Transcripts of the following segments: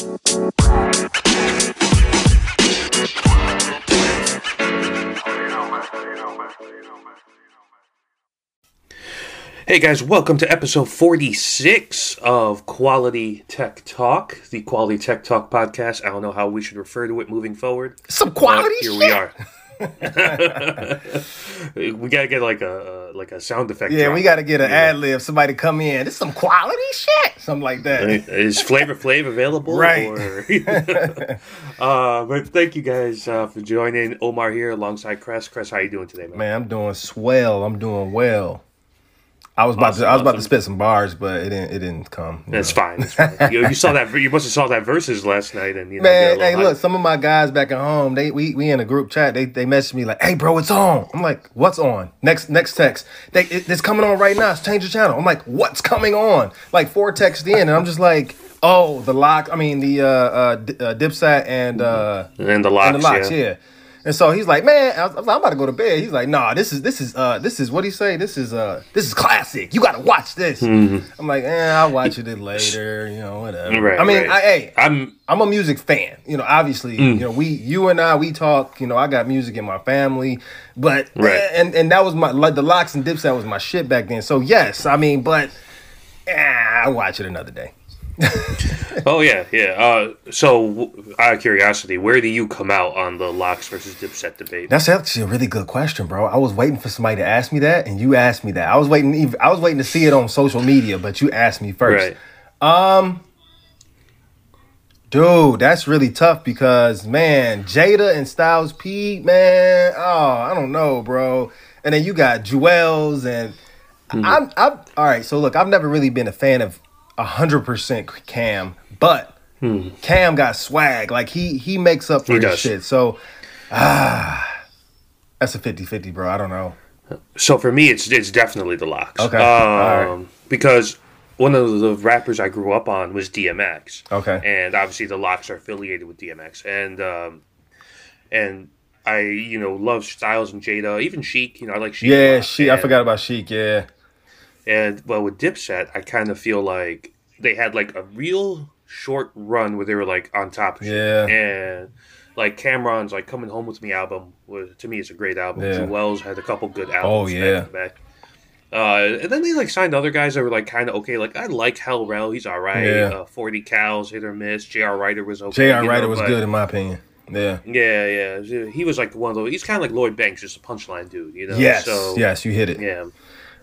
Hey guys, welcome to episode 46 of Quality Tech Talk, the Quality Tech Talk podcast. I don't know how we should refer to it moving forward. Some quality Here shit. we are. we gotta get like a uh, like a sound effect. Yeah, drop. we got to get an ad lib. Somebody come in. This some quality shit. Something like that. Is Flavor Flav available? Right. Or... uh, but thank you guys uh, for joining. Omar here alongside Cres. Cres, how you doing today, man? Man, I'm doing swell. I'm doing well. I was about Awesome, to I was about to spit some bars, but it didn't it didn't come. That's know. fine. That's fine. you, you saw that. You must have saw that verses last night, and you know. Man, hey, little look, some of my guys back at home, they we we in a group chat. They they messaged me like, "Hey, bro, it's on." I'm like, "What's on?" Next next text. They it, it's coming on right now. It's Change the channel. I'm like, "What's coming on?" Like four texts in, and I'm just like, "Oh, the lock. I mean the uh, uh, D- uh Dipset and uh and the LOX. and the LOX, yeah. yeah. And so he's like, man, I was, I was like, I'm about to go to bed. He's like, nah, this is this is uh this is what he say? This is uh this is classic. You gotta watch this. I'm like, eh, I'll watch it later, you know, whatever. Mm-hmm. Right, I mean, right. I hey, I'm I'm a music fan. You know, obviously, Mm. you know, we you and I we talk, you know, I got music in my family, but Right. and and that was my like the LOX and dips that was my shit back then. So yes, I mean, but eh, I'll watch it another day. Oh yeah, yeah. Uh, so, out of curiosity, where do you come out on the LOX versus Dipset debate? That's actually a really good question, bro. I was waiting for somebody to ask me that, and you asked me that. I was waiting. I was waiting to see it on social media, but you asked me first. Right. Dude, that's really tough because man, Jada and Styles P, man, oh, I don't know, bro. And then you got Juelz and I'm, I'm all right. So look, I've never really been a fan of hundred percent Cam, but Cam got swag. Like he he makes up for He his does. shit. So ah, that's a 50-50, bro. I don't know. So for me, it's it's definitely the LOX. Okay. Um, right. Because one of the rappers I grew up on was DMX. Okay. And obviously, the LOX are affiliated with DMX, and um, and I you know love Styles and Jada, even Sheek. You know, I like Sheek. Yeah, she. I forgot about Sheek. Yeah. And well, with Dipset, I kind of feel like they had like a real short run where they were like on top of shit. Yeah. And like Cam'ron's like Coming Home with Me album was to me is a great album. Yeah. Wells had a couple good albums. Oh, yeah. back. Uh, and then they like signed other guys that were like kind of okay. Like I like Hell Rell, he's all right. Yeah. Uh, 40 Cal, hit or miss. J.R. Writer was okay. J.R. Writer know, was but- good in my opinion. Yeah. Yeah, yeah. He was like one of those. He's kind of like Lloyd Banks, just a punchline dude. You know. Yes. So yes, you hit it. Yeah.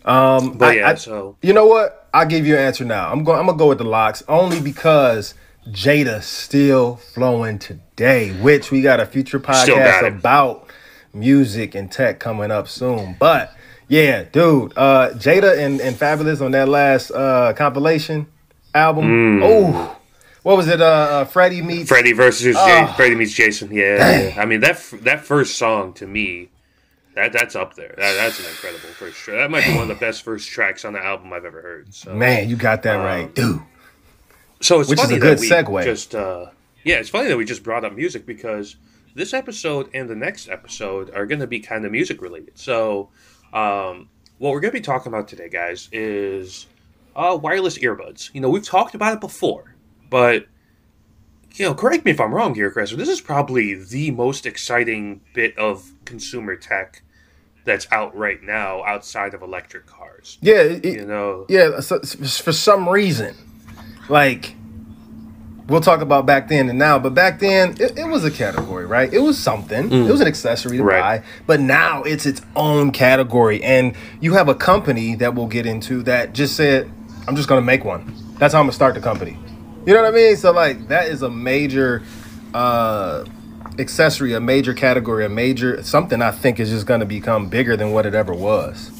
Um, But I- yeah. I- so You know what? I'll give you an answer now. I'm going. I'm gonna go with the LOX only because Jada's still flowing today, which we got a future podcast about music and tech coming up soon. But yeah, dude, uh, Jada and, and Fabolous on that last uh, compilation album. Oh, what was it? Uh, uh, Freddie meets. Freddie versus Oh. J- Freddie meets Jason. Yeah, yeah. I mean that f- that first song to me, that that's up there. That, that's an incredible first track. That might be one of the best first tracks on the album I've ever heard. So, Man, you got that Um, right, dude. so it's which is funny a good segue. Just uh, yeah, it's funny that we just brought up music because this episode and the next episode are going to be kind of music related. So, um, what we're going to be talking about today, guys, is uh, wireless earbuds. You know, we've talked about it before, but you know, correct me if I'm wrong here, Chris. but This is probably the most exciting bit of consumer tech that's out right now, outside of electric cars. Yeah, it- You know, Yeah, so, for some reason, like we'll talk about back then and now, but back then it, it was a category, right? It was something. It was an accessory to Right. buy, but now it's its own category, and you have a company that we'll get into that just said, "I'm just gonna make one." That's how I'm gonna start the company. You know what I mean? So like that is a major uh accessory, a major category, a major something I think is just gonna become bigger than what it ever was.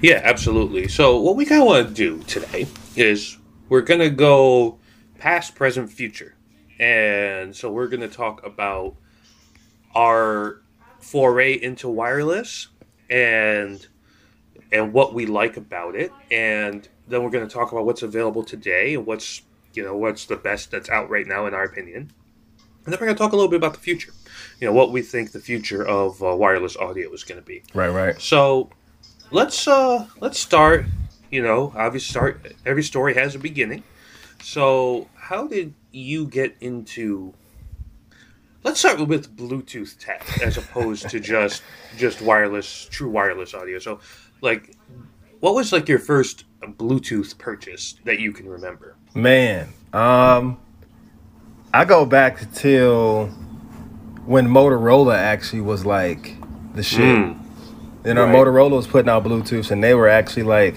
Yeah, absolutely. So what we kind of want to do today is we're gonna go past, present, future, and so we're gonna talk about our foray into wireless and and what we like about it, and then we're gonna talk about what's available today and what's you know what's the best that's out right now in our opinion, and then we're gonna talk a little bit about the future. You know what we think the future of uh, wireless audio is going to be. Right, right. So let's uh let's start. You know, obviously, start. Every story has a beginning. So, how did you get into? Let's start with Bluetooth tech as opposed to just just wireless, true wireless audio. So, like, what was like your first Bluetooth purchase that you can remember? Man, um, I go back till when Motorola actually was like the shit. Mm. You know, Right. Motorola was putting out Bluetooths, and they were actually like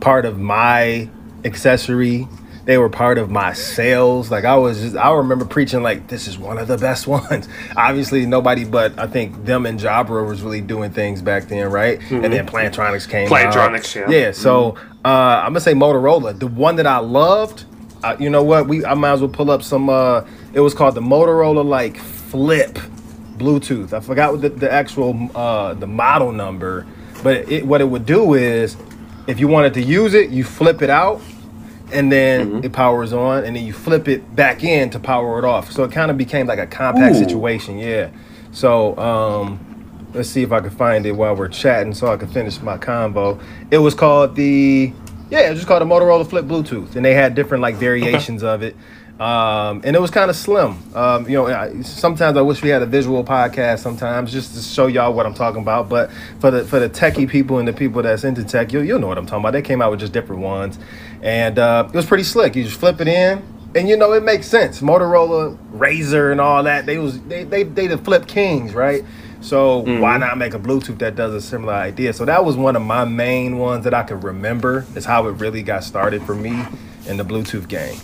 part of my accessory. They were part of my sales. Like I was just, I remember preaching like this is one of the best ones. Obviously, nobody but I think them and Jabra was really doing things back then, right? And then Plantronics came. out. Plantronics, yeah. Yeah. So uh, I'm gonna say Motorola. The one that I loved, uh, you know what? We I might as well pull up some. Uh, it was called the Motorola like Flip Bluetooth. I forgot what the, the actual uh, the model number, but it, what it would do is, if you wanted to use it, you flip it out, and then it powers on, and then you flip it back in to power it off. So it kind of became like a compact Ooh. situation. Yeah. So um, let's see if I can find it while we're chatting, so I can finish my combo. It was called the yeah, it was just called the Motorola Flip Bluetooth, and they had different like variations of it. Um, and it was kind of slim. Um, you know, I, sometimes I wish we had a visual podcast. Sometimes just to show y'all what I'm talking about. But for the for the techie people and the people that's into tech, you'll you'll know what I'm talking about. They came out with just different ones, and uh, it was pretty slick. You just flip it in, and you know it makes sense. Motorola, RAZR, and all that. They was they they they the flip kings, right? So why not make a Bluetooth that does a similar idea? So that was one of my main ones that I could remember. Is how it really got started for me in the Bluetooth game.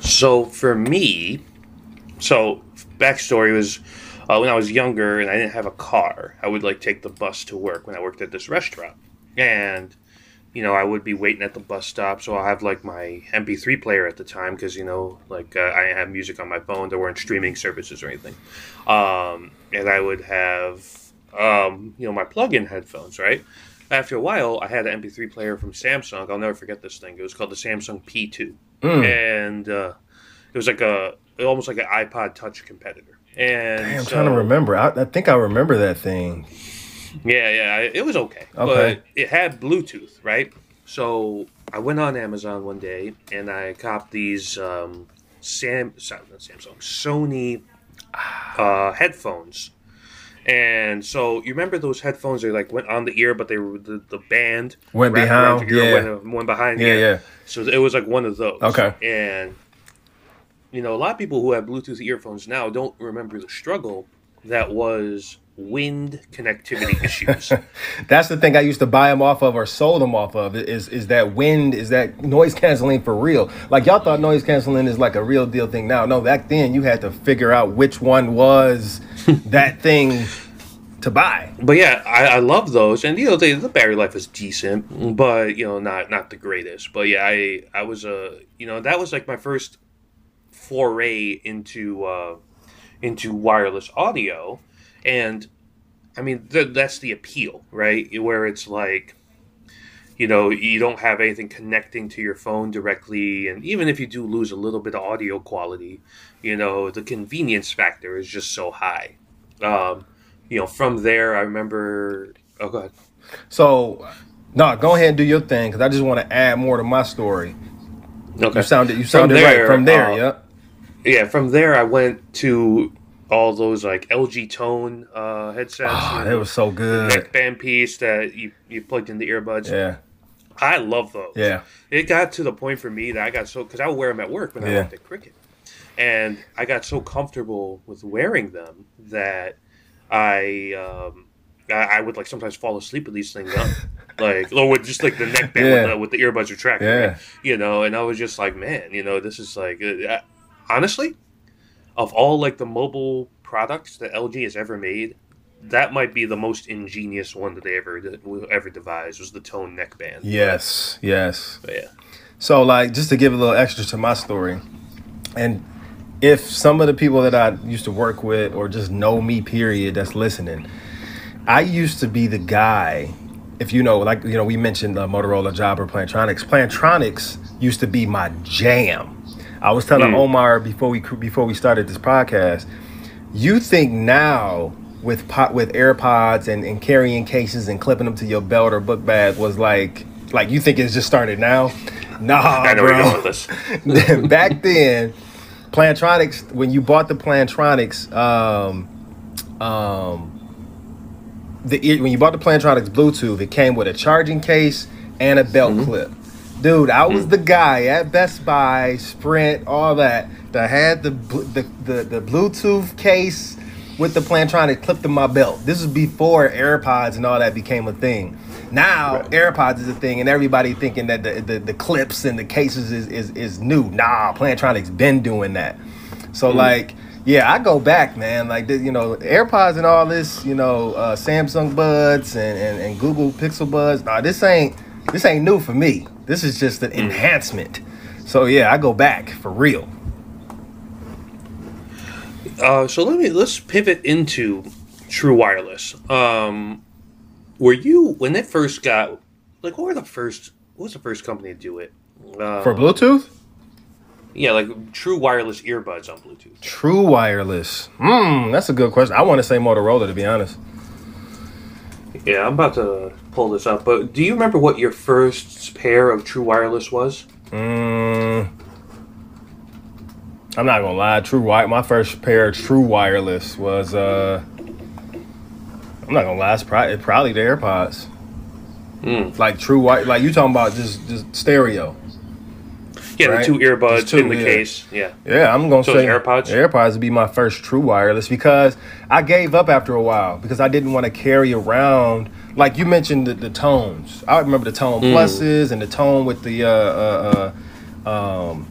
So for me, so backstory was uh, when I was younger and I didn't have a car, I would like take the bus to work when I worked at this restaurant, and you know I would be waiting at the bus stop, so I'll have like my MP3 player at the time because you know like uh, I have music on my phone. There weren't streaming services or anything, um, and I would have um, you know my plug-in headphones, right? After a while, I had an MP3 player from Samsung. I'll never forget this thing. It was called the Samsung P2 and uh, it was like a almost like an iPod Touch competitor. And Hey, I'm so- trying to remember. I, I think I remember that thing. Yeah, yeah, it was okay, Okay. but it had Bluetooth, right? So I went on Amazon one day and I copped these um, Sam, Samsung, Sony uh, headphones. And so you remember those headphones? They like went on the ear, but they were the, the band Went behind, ear, yeah. went, went behind. Yeah, yeah. So it was like one of those. Okay. And you know, a lot of people who have Bluetooth earphones now don't remember the struggle that was wind connectivity issues. That's the thing I used to buy them off of or sold them off of. Is is that wind? Is that noise canceling for real? Like y'all thought noise canceling is like a real deal thing now. No, back then you had to figure out which one was that thing to buy. but yeah, I, I love those, and you know, they, the battery life is decent, but you know, not not the greatest. But yeah, I I was a you know that was like my first foray into uh, into wireless audio, and I mean th- that's the appeal, right? Where it's like. You know, you don't have anything connecting to your phone directly, and even if you do lose a little bit of audio quality, you know, the convenience factor is just so high. Um, you know, from there, I remember. Oh, go ahead. So, no, go ahead and do your thing because I just want to add more to my story. Okay. You sounded you From sounded there, right from there. uh, yeah. Yeah, from there, I went to all those like LG Tone uh, headsets. Oh, you that know, was so good. neckband piece that you, you plugged in the earbuds. Yeah. I love those. Yeah. It got to the point for me that I got so because I would wear them at work when I Yeah. worked at Cricket, and I got so comfortable with wearing them that I um, I, I would like sometimes fall asleep with these things on. Like, or with just like the neckband Yeah. with, the, with the earbuds retracted, Yeah. right? you know, and I was just like, man, you know, this is like, uh, honestly, of all like the mobile products that LG has ever made, that might be the most ingenious one that they ever that ever devised was the tone neckband. Yes. Yes. But yeah. So, like, just to give a little extra to my story, and if some of the people that I used to work with or just know me, period, that's listening, I used to be the guy. If you know, like you know, we mentioned uh, Motorola Jabra Plantronics. Plantronics used to be my jam. I was telling Mm. Omar before we before we started this podcast. You think now with pot with AirPods and, and carrying cases and clipping them to your belt or book bag was like like you think it's just started now? Nah, I know where you're going bro. Back then, Plantronics. When you bought the Plantronics, um, um, the when you bought the Plantronics Bluetooth, it came with a charging case and a belt Mm-hmm. clip. Dude, I Mm. was the guy at Best Buy, Sprint, all that that had the the the, the Bluetooth case with the Plantronic clipped to my belt. This was before AirPods and all that became a thing. Now Right. AirPods is a thing, and everybody thinking that the, the, the clips and the cases is, is is new. Nah, Plantronic's been doing that. So like, yeah, I go back, man. Like you know, AirPods and all this, you know, uh, Samsung Buds and, and, and Google Pixel Buds. Nah, this ain't this ain't new for me. This is just an enhancement. So yeah, I go back for real. Uh, so let me let's pivot into True Wireless. Um, were you when they first got like what were the first? What was the first company to do it? Uh, For Bluetooth, yeah, like True Wireless earbuds on Bluetooth. True Wireless. Hmm, that's a good question. I want to say Motorola to be honest. Yeah, I'm about to pull this up. But do you remember what your first pair of True Wireless was? Mm, I'm not gonna lie. True Wi- My first pair of True Wireless was. uh I'm not gonna lie. It's probably, probably the AirPods. Mm. Like True White. Like you talking about just just stereo. Yeah, Right. the two earbuds two, in the yeah. case. Yeah. Yeah, I'm gonna So say AirPods? AirPods would be my first true wireless because I gave up after a while because I didn't want to carry around like you mentioned the, the tones. I remember the tone Mm. pluses and the tone with the uh, uh, uh, um,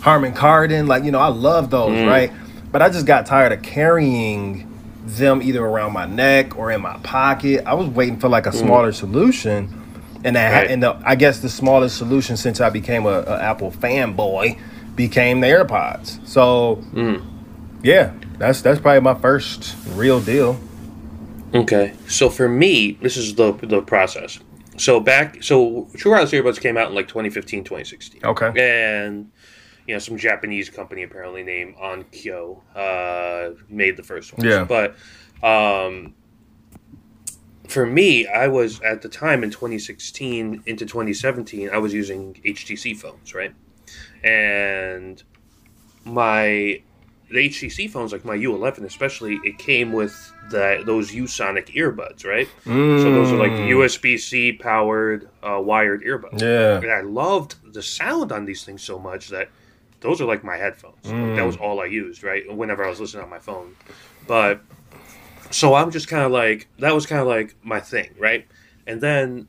Harman Kardon. Like you know, I love those, Mm. right? But I just got tired of carrying them either around my neck or in my pocket. I was waiting for like a smaller solution. And that. Right. and the, I guess the smallest solution since I became a, a Apple fanboy became the AirPods. So Mm. yeah, that's that's probably my first real deal. Okay. So for me, this is the the process. So back, so True Wireless earbuds came out in like 2015, 2016. Okay. And you know, some Japanese company apparently named Onkyo uh, made the first ones. Yeah. But um, for me, I was at the time in 2016 into 2017, I was using HTC phones, right? And my the HTC phones, like my U11 especially, it came with the those Usonic earbuds, right? So those are like Mm. USB C powered uh, wired earbuds. Yeah. And I loved the sound on these things so much that those are like my headphones. Like, Mm. that was all I used, right? Whenever I was listening on my phone. But so I'm just kind of like that was kind of like my thing, right? And then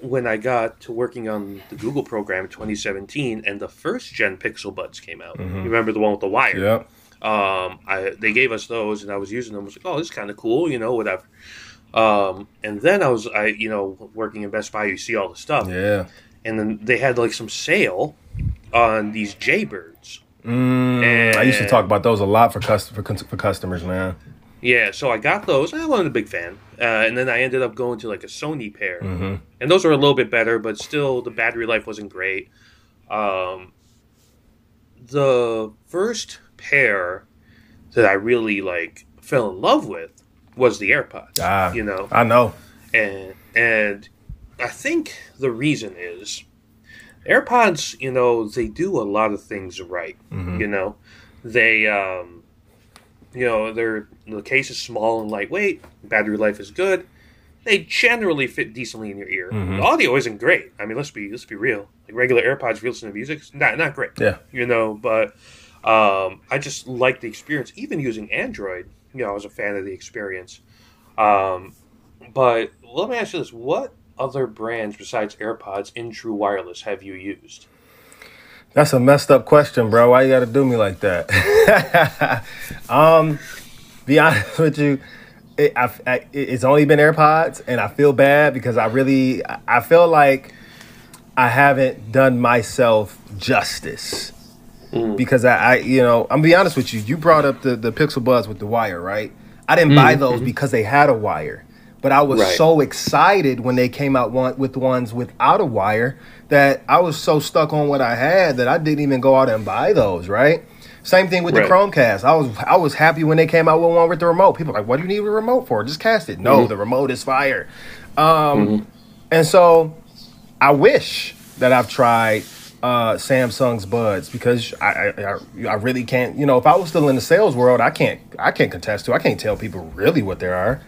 when I got to working on the Google program in 2017 and the first gen Pixel Buds came out. You remember the one with the wire? Yeah. um, I they gave us those, and I was using them. I was like, oh, this is kind of cool, you know, whatever. Um, and then I was, I you know, working in Best Buy, you see all the stuff, Yeah. and then they had like some sale on these Jaybirds. Mm, I used to talk about those a lot for cust- for, for customers, man. Yeah, so I got those. I wasn't a big fan, uh, and then I ended up going to like a Sony pair, Mm-hmm. and those were a little bit better, but still the battery life wasn't great. Um, the first pair that I really like fell in love with was the AirPods. Ah, you know, I know. and and I think the reason is AirPods. You know, they do a lot of things right. You know, they um, you know, they're the case is small and lightweight. Battery life is good. They generally fit decently in your ear. The audio isn't great. I mean, let's be let's be real. Like regular AirPods, if you listen to music, it's not not great. Yeah. You know, but um, I just like the experience. Even using Android, you know, I was a fan of the experience. Um, but let me ask you this: What other brands besides AirPods in True Wireless have you used? That's a messed up question, bro. Why you got to do me like that? um, be honest with you, it, I, I, it's only been AirPods, and I feel bad because I really, I feel like I haven't done myself justice. Mm. Because I, I, you know, I'm gonna be honest with you. You brought up the the Pixel Buds with the wire, right? I didn't buy mm-hmm. those mm-hmm. because they had a wire, but I was Right. so excited when they came out one, with ones without a wire that I was so stuck on what I had that I didn't even go out and buy those. Right? Same thing with Right. the Chromecast. I was I was happy when they came out with one with the remote. People like, what do you need a remote for? Just cast it. No, the remote is fire. Um, And so I wish that I've tried uh, Samsung's buds because I, I I I really can't. You know, if I was still in the sales world, I can't I can't contest to. I can't tell people really what they are.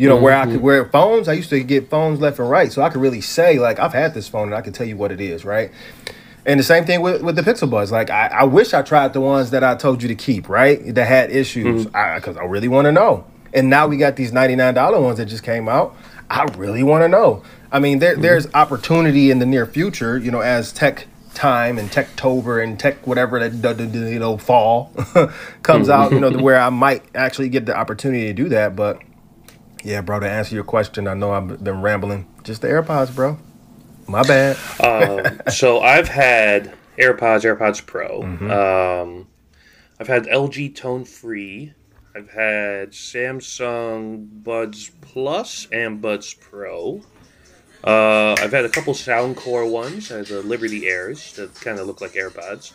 You know, where I mm-hmm. could where phones, I used to get phones left and right, so I could really say like I've had this phone and I can tell you what it is, right? And the same thing with, with the Pixel Buds. Like I, I wish I tried the ones that I told you to keep, right? That had issues, mm-hmm. because I, really want to know. And now we got these ninety nine dollar ones that just came out. I really want to know. I mean, there, mm-hmm. there's opportunity in the near future, you know, as tech time and techtober and tech whatever that you know fall comes out, you know, to where I might actually get the opportunity to do that. But yeah, bro, to answer your question, I know I've been rambling. Just the AirPods, bro. My bad. Um, so I've had AirPods, AirPods Pro. Mm-hmm. Um, I've had LG Tone Free. I've had Samsung Buds Plus and Buds Pro. Uh, I've had a couple Soundcore ones, uh, the Liberty Airs that kind of look like AirPods,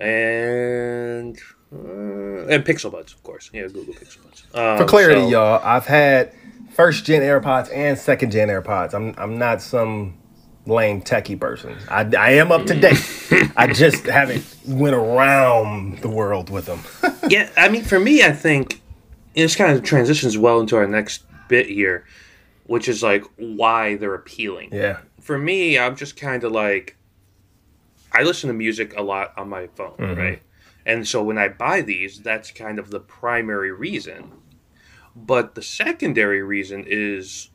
and uh, and Pixel Buds, of course. Yeah, Google Pixel Buds. Um, For clarity, so- y'all, I've had first gen AirPods and second gen AirPods. I'm I'm not some lame techie person. I, I am up to date. I just haven't went around the world with them. yeah, I mean, for me, I think this kind of transitions well into our next bit here, which is like why they're appealing. yeah. For me, I'm just kind of like, I listen to music a lot on my phone, right? And so when I buy these, that's kind of the primary reason. But the secondary reason is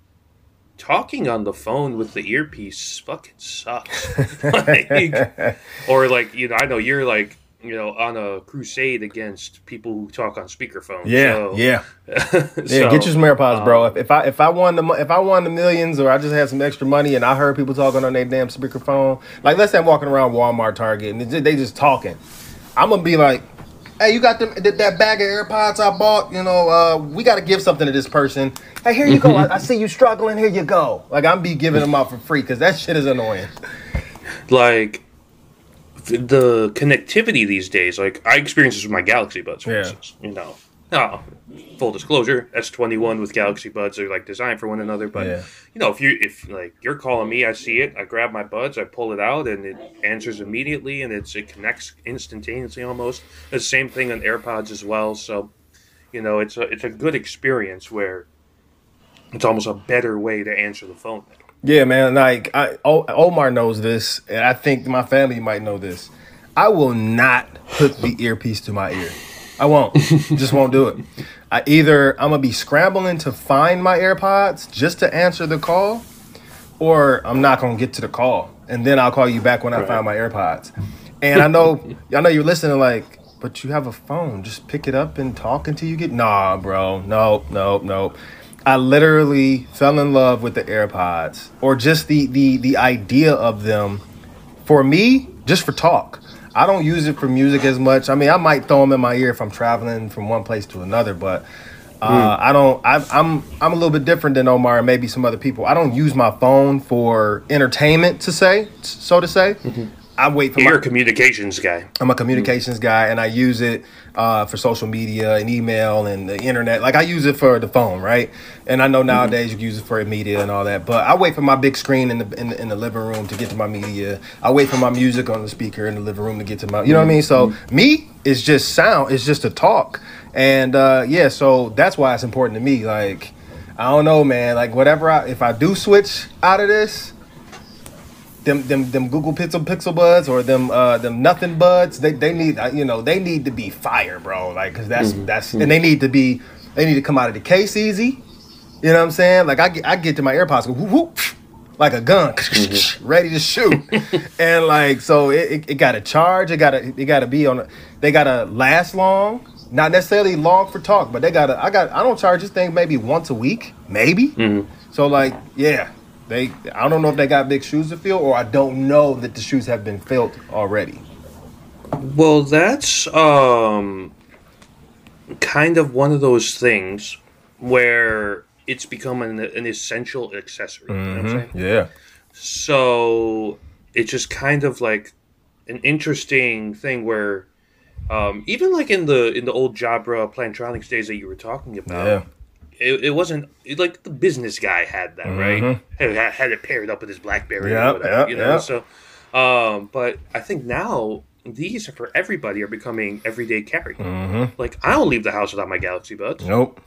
talking on the phone with the earpiece fucking sucks. like, or like, you know, I know you're like, you know, on a crusade against people who talk on speakerphone. Yeah, so, yeah, yeah. yeah. Get your some AirPods, bro. Um, if, if I if I won the if I won the millions or I just had some extra money and I heard people talking on their damn speakerphone, like let's say I'm walking around Walmart, Target, and they just talking, I'm gonna be like, "Hey, you got them that, that bag of AirPods I bought? You know, uh, we got to give something to this person. Hey, here you go. I, I see you struggling. Here you go. Like I'm be giving them out for free because that shit is annoying. like the connectivity these days like i experience this with my galaxy buds for Yeah. instance you know now full disclosure s21 with galaxy buds are like designed for one another but Yeah. you know if you if like you're calling me i see it i grab my buds i pull it out and it answers immediately and it's it connects instantaneously almost the same thing on airpods as well so you know it's a it's a good experience where it's almost a better way to answer the phone Yeah, man. Like I, Omar knows this, and I think my family might know this. I will not put the earpiece to my ear. I won't. just won't do it. I either I'm gonna be scrambling to find my AirPods just to answer the call, or I'm not gonna get to the call, and then I'll call you back when I find my AirPods. And I know, I know you're listening. Like, but you have a phone. Just pick it up and talk until you get. Nah, bro. No, no, no. I literally fell in love with the AirPods, or just the the the idea of them. For me, just for talk. I don't use it for music as much. I mean, I might throw them in my ear if I'm traveling from one place to another, but uh, I don't. I, I'm I'm a little bit different than Omar and maybe some other people. I don't use my phone for entertainment, to say so to say. I wait for you're my, a communications guy I'm a communications guy, and I use it uh, for social media and email and the internet. Like I use it for the phone, right? And I know nowadays you can use it for media and all that. But I wait for my big screen in the, in the in the living room to get to my media. I wait for my music on the speaker in the living room to get to my. You know what I mean? So me, it's just sound. It's just a talk, and uh, yeah. So that's why it's important to me. Like I don't know, man. Like whatever. I, if I do switch out of this them them them Google Pixel Pixel buds or them uh them nothing buds they they need uh, you know they need to be fire bro. Like because that's that's and they need to be they need to come out of the case easy. You know what I'm saying? Like I get I get to my AirPods go whoop, whoop, like a gun ready to shoot. And like so it, it, it got to charge it got to it got to be on a, they got to last long not necessarily long for talk but they got to I got I don't charge this thing maybe once a week maybe. So like yeah they I don't know if they got big shoes to fill or I don't know that the shoes have been filled already. Well, that's um kind of one of those things where it's become an, an essential accessory. You know what I'm saying? Yeah. So it's just kind of like an interesting thing where um, even like in the in the old Jabra Plantronics days that you were talking about, Yeah. It, it wasn't it, like the business guy had that right had, had it paired up with his BlackBerry Yeah, yeah, you know. yeah. So Um, but I think now these are for everybody are becoming everyday carry. Mm-hmm. Like I don't leave the house without my Galaxy Buds. Nope.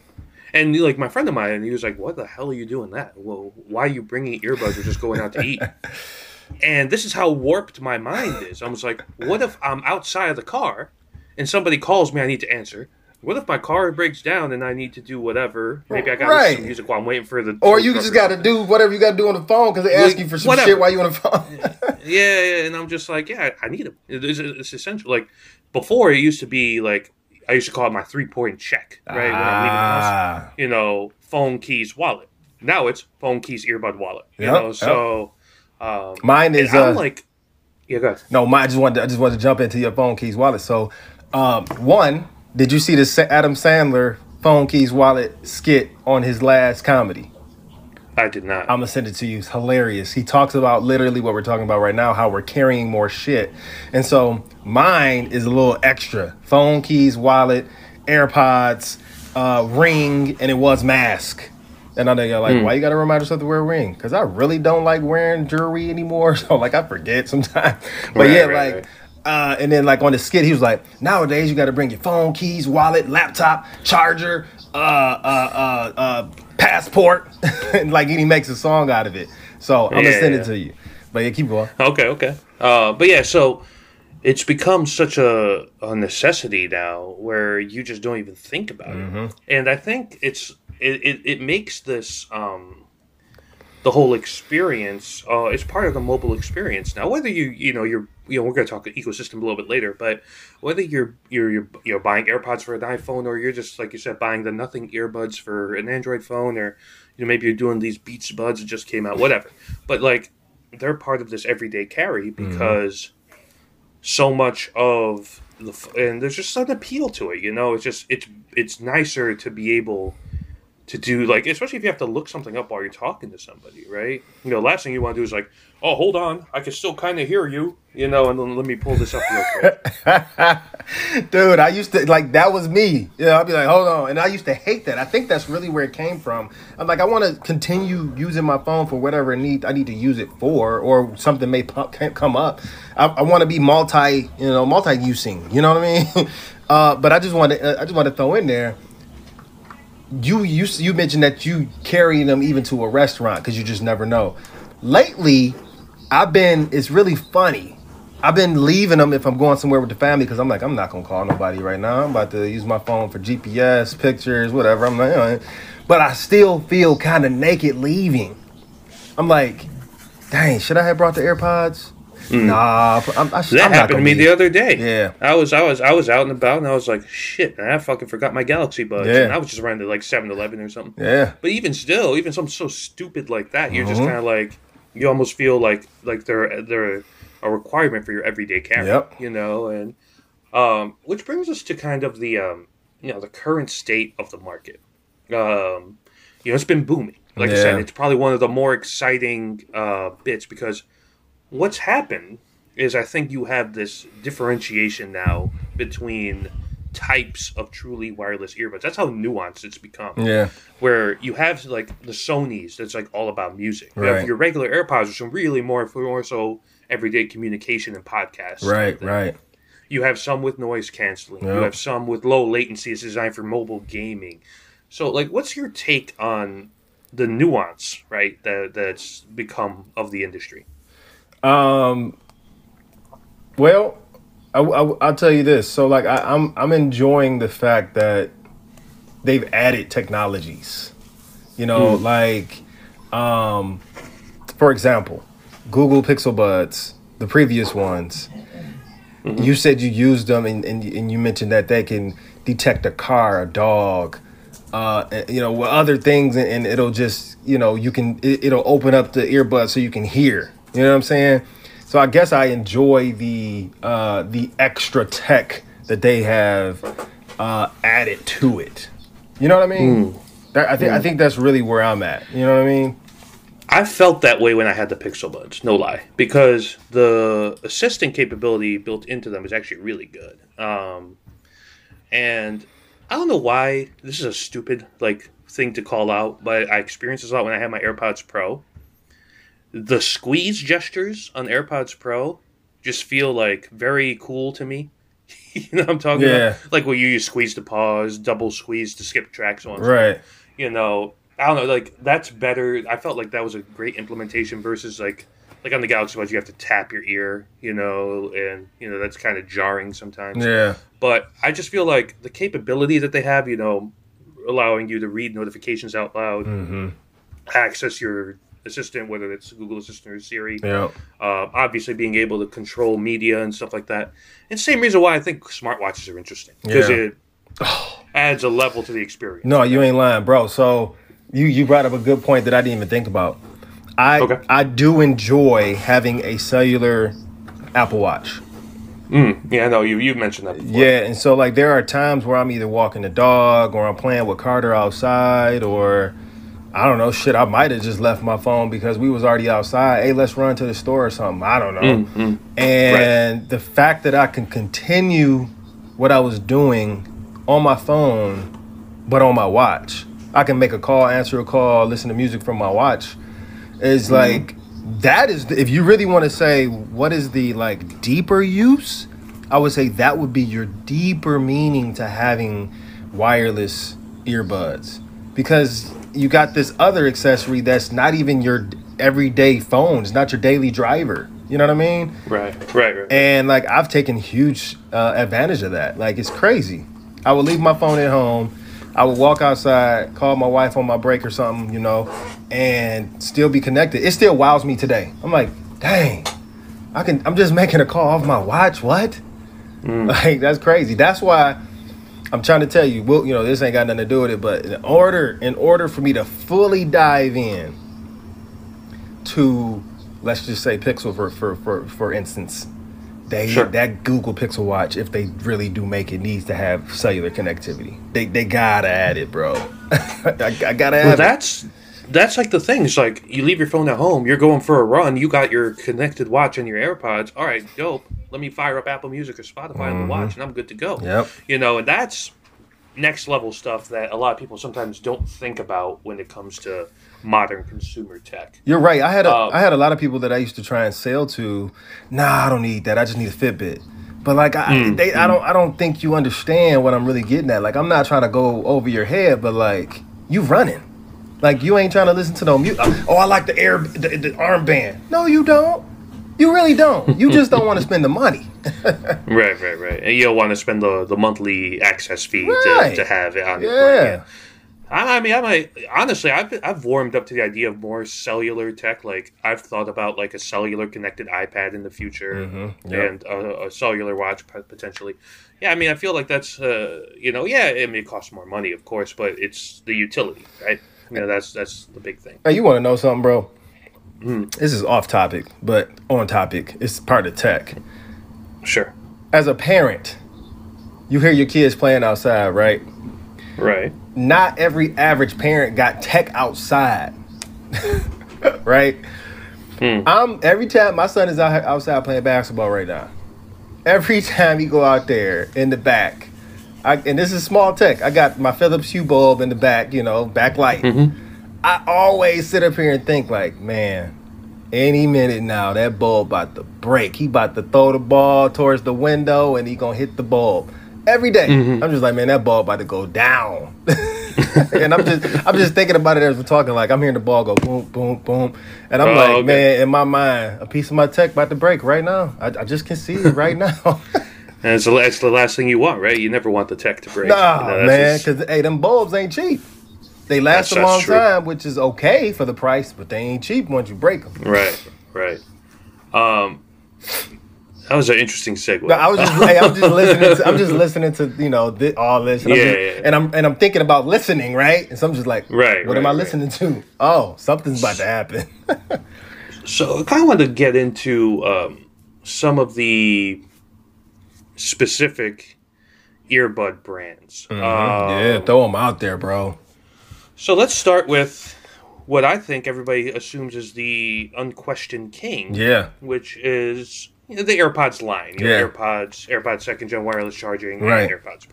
And like my friend of mine, and he was like, "What the hell are you doing that? Well, why are you bringing earbuds or just going out to eat?" and this is how warped my mind is. I was like, "What if I'm outside of the car and somebody calls me? I need to answer. What if my car breaks down and I need to do whatever? Maybe I got to Right. listen to music while I'm waiting for the Or you just got to do whatever you got to do on the phone because they ask Like, you for some whatever. shit while you on the phone. Yeah, yeah, and I'm just like, yeah, I need them. It is, it's essential. Like before, it used to be like I used to call it my three point check, right? When I'm leaving the house. Ah. you know, phone, keys, wallet. Now it's phone, keys, earbud, wallet. You Yep, know, yep. so um, Mine is I'm uh, like, yeah, go ahead. no, mine. I just wanted. To, I just wanted to jump into your phone keys wallet. So, um, one, did you see the Adam Sandler phone keys wallet skit on his last comedy? I did not. I'm gonna send it to you. It's hilarious. He talks about literally what we're talking about right now, how we're carrying more shit. And so mine is a little extra. Phone, keys, wallet, AirPods, uh, ring, and it was mask. And I know you're like, why you gotta remind yourself to wear a ring? Because I really don't like wearing jewelry anymore. So like I forget sometimes. But Right, yeah, right, like right. Uh, and then like on the skit, he was like, nowadays you got to bring your phone, keys, wallet, laptop, charger, uh, uh, uh, uh, passport, and like and he makes a song out of it. So I'm Yeah, gonna send yeah. it to you. But yeah, keep going. Okay, okay. Uh, but yeah, so it's become such a, a necessity now where you just don't even think about Mm-hmm. it. And I think it's it, it, it makes this um, the whole experience uh, it's part of the mobile experience now. Whether you you know you're you know we're going to talk ecosystem a little bit later, but whether you're you're you're you know buying AirPods for an iPhone or you're just like you said buying the nothing earbuds for an Android phone or you know maybe you're doing these Beats Buds that just came out, whatever. But like they're part of this everyday carry because so much of the and there's just an appeal to it. You know, it's just it's it's nicer to be able to do like especially if you have to look something up while you're talking to somebody, right? You know, last thing you want to do is like, oh, hold on, I can still kind of hear you, you know, and then let me pull this up real quick. Dude, I used to like that was me. Yeah, I'd be like, hold on, and I used to hate that. I think that's really where it came from. I'm like, I want to continue using my phone for whatever need I need to use it for, or something may pop, come up. I, I want to be multi, you know, multi using. You know what I mean? uh, but I just want to, I just want to throw in there. You you you mentioned that you carry them even to a restaurant because you just never know. Lately, I've been. It's really funny. I've been leaving them if I'm going somewhere with the family because I'm like, I'm not gonna call nobody right now. I'm about to use my phone for GPS, pictures, whatever. I'm like, but I still feel kind of naked leaving. I'm like, dang, should I have brought the AirPods? Nah, I'm, I. That I'm happened to me be- the other day. Yeah. I was I was I was out and about and I was like, shit, man, I fucking forgot my Galaxy Buds. Yeah. And I was just running to like 7-Eleven or something. Yeah, But even still, even something so stupid like that, you're just Mhm. kind of like you almost feel like like they're they're a requirement for your everyday carry. Yep. You know, and um, which brings us to kind of the um, you know the current state of the market. Um, you know, it's been booming. Like I said, it's probably one of the more exciting uh, bits because what's happened is I think you have this differentiation now between types of truly wireless earbuds. That's how nuanced it's become yeah, where you have like the Sony's that's like all about music. You Right. your regular AirPods, which are really more for more so everyday communication and podcasts. right, right. You have some with noise canceling. You have some with low latency. It's designed for mobile gaming. So, like, what's your take on the nuance, right? That that's become of the industry. Um. Well, I, I, will tell you this. So, like, I, I'm I'm enjoying the fact that they've added technologies. You know, like, um, for example, Google Pixel Buds, the previous ones. You said you used them, and, and and you mentioned that they can detect a car, a dog, uh, you know, other things, and, and it'll just, you know, you can, it, it'll open up the earbud so you can hear. You know what I'm saying? So I guess I enjoy the uh, the extra tech that they have uh, added to it. You know what I mean? That, I think I think that's really where I'm at. You know what I mean? I felt that way when I had the Pixel Buds, no lie, because the assistant capability built into them is actually really good. Um, and I don't know why this is a stupid like thing to call out, but I experienced this a lot when I had my AirPods Pro. The squeeze gestures on AirPods Pro just feel like very cool to me. you know what I'm talking Yeah. about? Like where you use squeeze to pause, double squeeze to skip tracks on. Right. You know, I don't know, like that's better. I felt like that was a great implementation versus like like on the Galaxy Buds you have to tap your ear, you know, and you know that's kind of jarring sometimes. Yeah. But I just feel like the capability that they have, you know, allowing you to read notifications out loud, Mm-hmm. access your assistant, whether it's Google Assistant or Siri, Yeah. uh, obviously being able to control media and stuff like that. And same reason why I think smartwatches are interesting because Yeah. it adds a level to the experience. No, you ain't lying, bro. So you you brought up a good point that I didn't even think about. I Okay. I do enjoy having a cellular Apple Watch. Mm, yeah, no, you you mentioned that. Before. Yeah, and so like there are times where I'm either walking the dog or I'm playing with Carter outside or I don't know, shit, I might have just left my phone because we was already outside. Hey, let's run to the store or something. I don't know. Mm, mm. And the fact that I can continue what I was doing on my phone, but on my watch, I can make a call, answer a call, listen to music from my watch, is like that is if you really want to say what is the like deeper use, I would say that would be your deeper meaning to having wireless earbuds because you got this other accessory that's not even your everyday phone. It's not your daily driver. You know what I mean? Right, right, right. And like I've taken huge uh, advantage of that. Like it's crazy. I would leave my phone at home. I would walk outside, call my wife on my break or something, you know, and still be connected. It still wows me today. I'm like, dang, I can. I'm just making a call off my watch. What? Like that's crazy. That's why I'm trying to tell you. Well, you know, this ain't got nothing to do with it, but in order, in order for me to fully dive in to, let's just say Pixel for for for for instance, they Sure. that Google Pixel Watch, if they really do make it, needs to have cellular connectivity. They they gotta add it, bro. I, I gotta Well, have it. that's that's like the thing. It's like you leave your phone at home, you're going for a run, you got your connected watch and your AirPods. All right, dope. Let me fire up Apple Music or Spotify on the watch, and I'm good to go. Mm-hmm. Yep. You know, and that's next level stuff that a lot of people sometimes don't think about when it comes to modern consumer tech. You're right. I had a, Um, I had a lot of people that I used to try and sell to. Nah, I don't need that. I just need a Fitbit. But like I, Mm, they, I don't, I don't think you understand what I'm really getting at. Like I'm not trying to go over your head, but like you running, like you ain't trying to listen to no music. Oh, I like the air, the, the armband. No, you don't. You really don't. You just don't want to spend the money. Right, right, right. And you don't want to spend the, the monthly access fee Right. to, to have it on your Yeah. plan. I, I mean, I might honestly. I've I've warmed up to the idea of more cellular tech. Like I've thought about like a cellular connected iPad in the future, Mhm, yep. and a, a cellular watch potentially. Yeah, I mean, I feel like that's uh, you know, yeah, it may cost more money, of course, but it's the utility, right? You know, that's that's the big thing. Hey, you want to know something, bro? Hmm. This is off topic, but on topic. It's part of tech. Sure. As a parent, you hear your kids playing outside, right? Right. not every average parent got tech outside. right? Hmm. I'm every time my son is out outside playing basketball right now. Every time he go out there in the back, I, and this is small tech. I got my Philips Hue bulb in the back, you know, backlight. Mm-hmm. I always sit up here and think like, man, any minute now that bulb about to break. He about to throw the ball towards the window and he gonna hit the bulb. Every day. Mm-hmm. I'm just like, man, that ball about to go down. and I'm just I'm just thinking about it as we're talking. Like I'm hearing the ball go boom, boom, boom. And I'm Oh, like, okay. man, in my mind, a piece of my tech about to break right now. I, I just can see it right now. And it's the, it's the last thing you want, right? You never want the tech to break. nah, You know, man, just- because hey, them bulbs ain't cheap. They last That's- a long time, which is okay for the price, but they ain't cheap once you break them. Right, right. Um, that was an interesting segue. No, I was just, hey, I'm just listening. To, I'm just listening to you know all this, and, I'm Yeah, just- yeah. and I'm and I'm thinking about listening, right? And so I'm just like, Right, what am right, I right. listening to? Oh, something's about to happen. So I kind of wanted to get into um, some of the specific earbud brands. Um, yeah, throw them out there, bro. So let's start with what I think everybody assumes is the unquestioned king. Yeah, Which is the AirPods line. You know, Yeah. AirPods, AirPods second gen wireless charging, Right. and AirPods.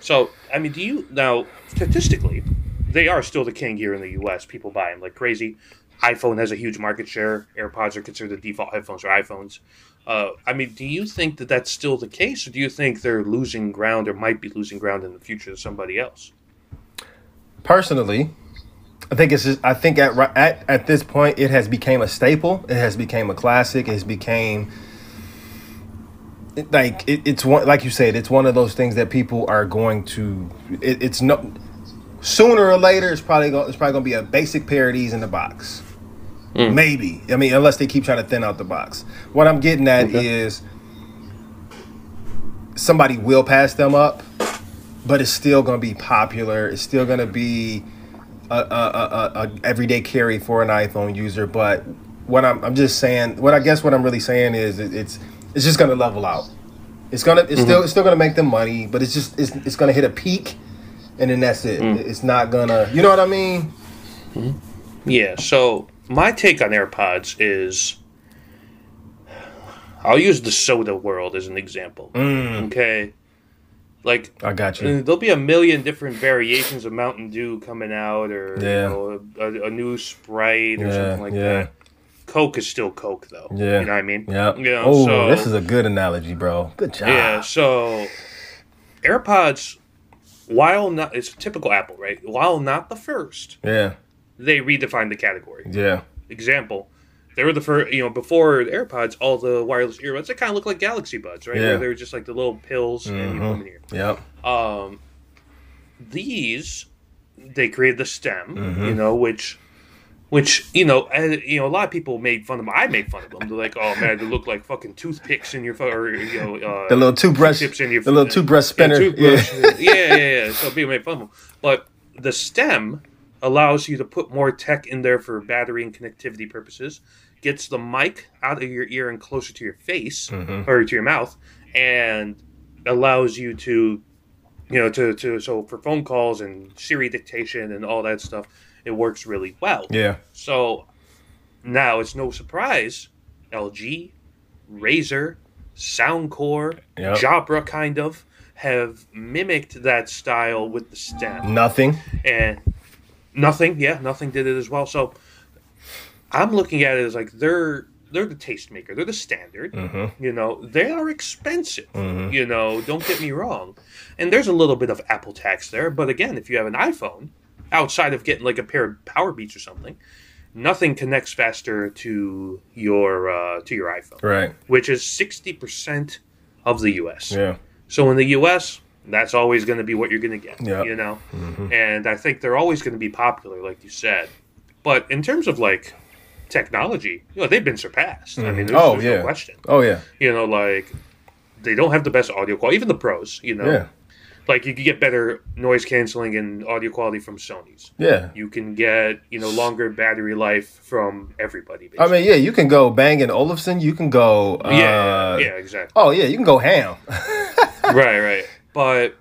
So, I mean, do you now statistically, they are still the king here in the U.S. People buy them like crazy. iPhone has a huge market share. AirPods are considered the default headphones for iPhones. Uh, I mean, do you think that that's still the case, or do you think they're losing ground, or might be losing ground in the future to somebody else? Personally, I think it's just, I think at, at at this point it has become a staple. It has become a classic. It has became it- like it, it's one like you said. It's one of those things that people are going to. It, it's no sooner or later. It's probably going. It's probably going to be a basic pair of these in the box. Mm. Maybe. I mean, unless they keep trying to thin out the box. What I'm getting at Okay. is somebody will pass them up, but it's still going to be popular. It's still going to be a, a, a, a, everyday carry for an iPhone user. But what I'm, I'm just saying, what I guess what I'm really saying is it, it's it's just going to level out. It's gonna it's still mm-hmm. it's still gonna make them money, but it's just it's, it's gonna hit a peak, and then that's it. Mm. It's not gonna you know what I mean? Mm-hmm. Yeah, so my take on AirPods is I'll use the soda world as an example. Mm. Okay. Like I got uh, you. there'll be a million different variations of Mountain Dew coming out or Yeah. you know, a, a new Sprite or Yeah, something like yeah. that. Coke is still Coke though. Yeah. You know what I mean? Yeah. You know, oh, so, this is a good analogy, bro. Good job. yeah, so AirPods while not it's typical Apple, right? While not the first, Yeah. they redefined the category. Yeah. example, they were the first, you know, before the AirPods, all the wireless earbuds, they kind of look like Galaxy Buds, right? Yeah. Where they were just like the little pills and you put them in here. Yep. Um, these, they created the stem, Mm-hmm. you know, which, which you know, uh, you know, a lot of people made fun of them. I made fun of them. They're like, "Oh man, they look like fucking toothpicks in your phone, or you know, uh, The little toothbrush, tips in your the little toothbrush spinner. yeah, toothbrush. Yeah. yeah, yeah, yeah. So people made fun of them. But the stem allows you to put more tech in there for battery and connectivity purposes. Gets the mic out of your ear and closer to your face Mm-hmm. or to your mouth, and allows you to, you know, to to so for phone calls and Siri dictation and all that stuff, it works really well. Yeah. So now it's no surprise LG, Razer, Soundcore, Yep. Jabra kind of have mimicked that style with the stem. Nothing. And nothing, yeah, nothing did it as well. So I'm looking at it as like they're they're the tastemaker. They're the standard. Mm-hmm. You know, they are expensive. You know, don't get me wrong. And there's a little bit of Apple tax there, but again, if you have an iPhone, outside of getting like a pair of Powerbeats or something, nothing connects faster to your uh, to your iPhone, Right. which is sixty percent of the U.S. Yeah. So in the U.S., that's always going to be what you're going to get. Yeah. You know, and I think they're always going to be popular, like you said. But in terms of like technology, you know, they've been surpassed. I mean, there's, Oh there's yeah. no question. Oh yeah. You know, like they don't have the best audio quality, even the pros. You know, Yeah. like you can get better noise canceling and audio quality from Sony's. Yeah. You can get you know longer battery life from everybody. I mean, yeah, you can go Bang and Olufsen. You can go. Uh, yeah, yeah, exactly. Oh yeah, you can go ham right, right. But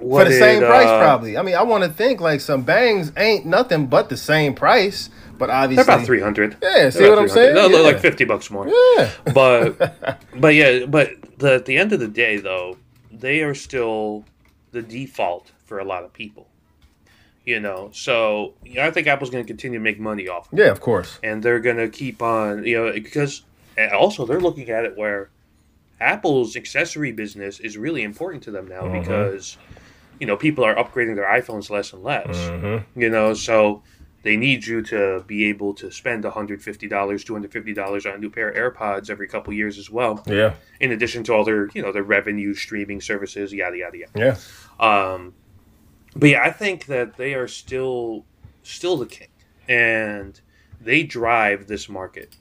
for the did, same price, uh, probably. I mean, I want to think like some bangs ain't nothing but the same price, but obviously They're about three hundred. Yeah, see what I'm saying? They're Yeah. like fifty bucks more. Yeah. But but yeah, but the, at the end of the day, though, they are still the default for a lot of people. You know, so you know, I think Apple's going to continue to make money off, of. Yeah, of course. and they're going to keep on. You know, because also they're looking at it where Apple's accessory business is really important to them now Mm-hmm. because you know people are upgrading their iPhones less and less. Mm-hmm. You know, so they need you to be able to spend $150, $250 on a new pair of AirPods every couple years as well, Yeah. in addition to all their, you know, their revenue streaming services, yada yada yada. Yeah. Um, but yeah, I think that they are still still the king, and they drive this market.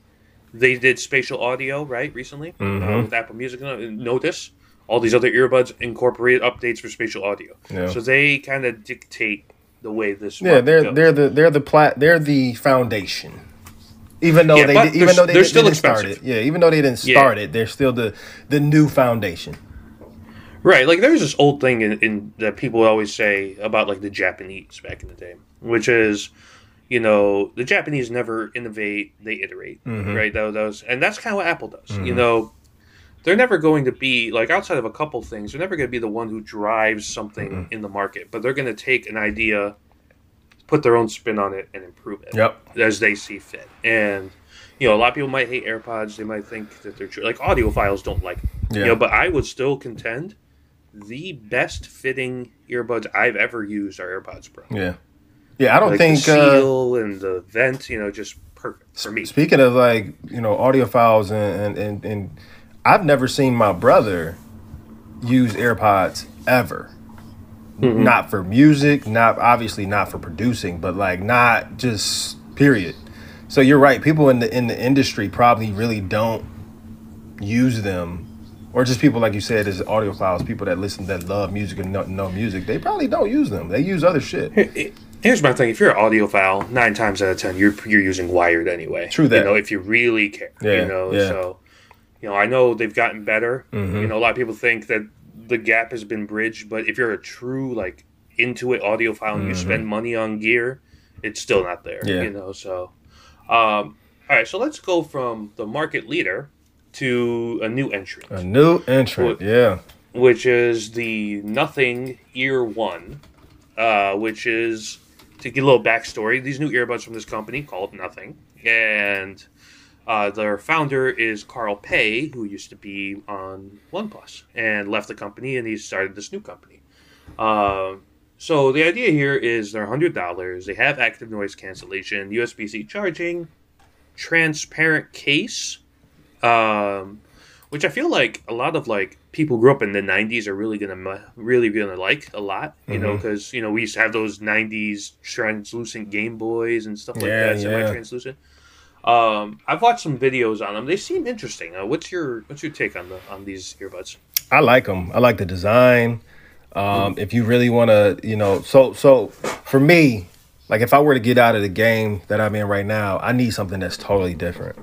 They did spatial audio right recently uh, Mhm. with Apple Music. Uh, Notice all these other earbuds incorporate updates for spatial audio, Yeah. so they kind of dictate the way this. Yeah, they're goes. they're the they're the plat they're the foundation. Even though Yeah, they did, even though they, they're did, still still didn't start it, yeah, even though they didn't Yeah. start it, they're still the the new foundation. Right, like there's this old thing in, in that people always say about like the Japanese back in the day, which is, you know, the Japanese never innovate; they iterate. Mhm. Right, that, that was, and that's kind of what Apple does. You know, they're never going to be like outside of a couple things. They're never going to be the one who drives something in the market, but they're going to take an idea put their own spin on it and improve it Yep. as they see fit. And you know, a lot of people might hate AirPods. They might think that they're true. Like audiophiles don't like them. Yeah. You know, but I would still contend the best fitting earbuds I've ever used are AirPods Pro. Yeah. Yeah, I don't Like think the uh, seal and the vent, you know, just perfect for me. Speaking of like you know audiophiles and and, and and I've never seen my brother use AirPods ever. Mm-hmm. Not for music, not obviously not for producing, but like not just period. So you're right. People in the in the industry probably really don't use them, or just people like you said is audiophiles, people that listen that love music and know, know music. They probably don't use them. They use other shit. Here's my thing: if you're an audiophile, nine times out of ten, you're you're using wired anyway. True that. You know, if you really care. Yeah, You know, yeah. so you know, I know they've gotten better. Mm-hmm. You know, a lot of people think that the gap has been bridged, but if you're a true like into it audiophile and you spend money on gear, it's still not there. Mm-hmm. Yeah. You know, so um, all right, so let's go from the market leader to a new entrant A new entrant, Well- yeah. which is the Nothing Ear One, uh, which is to get a little backstory. These new earbuds from this company called Nothing, and uh, their founder is Carl Pei, who used to be on OnePlus and left the company, and he started this new company. Um so the idea here is they're hundred dollars. They have active noise cancellation, USB C charging, transparent case, um, which I feel like a lot of like people grew up in the '90s are really gonna really gonna like a lot. You know, because you know we used to have those '90s translucent Game Boys and stuff like Yeah, that, semi-translucent. yeah. Um, I've watched some videos on them. They seem interesting. Uh, what's your what's your take on the on these earbuds? I like them. I like the design. Um, if you really want to, you know, so so for me, like if I were to get out of the game that I'm in right now, I need something that's totally different.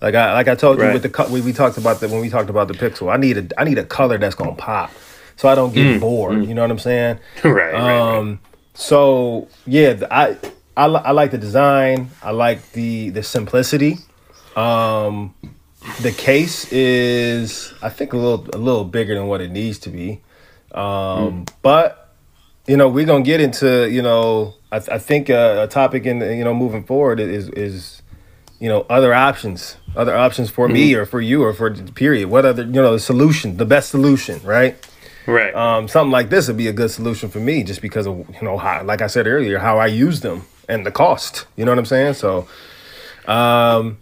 Like I like I told you with the co- we, we talked about that when we talked about the Pixel. I need a I need a color that's gonna pop, so I don't get bored. You know what I'm saying? right, right, right. Um, so yeah, I, I li- I like the design. I like the the simplicity. Um, the case is I think a little a little bigger than what it needs to be. Um, but you know we're gonna get into you know I, I think uh, a topic in you know moving forward is is you know other options other options for me or for you or for the period what other you know the solution the best solution right right. um, something like this would be a good solution for me just because of you know how like i said earlier how i use them and the cost you know what i'm saying so um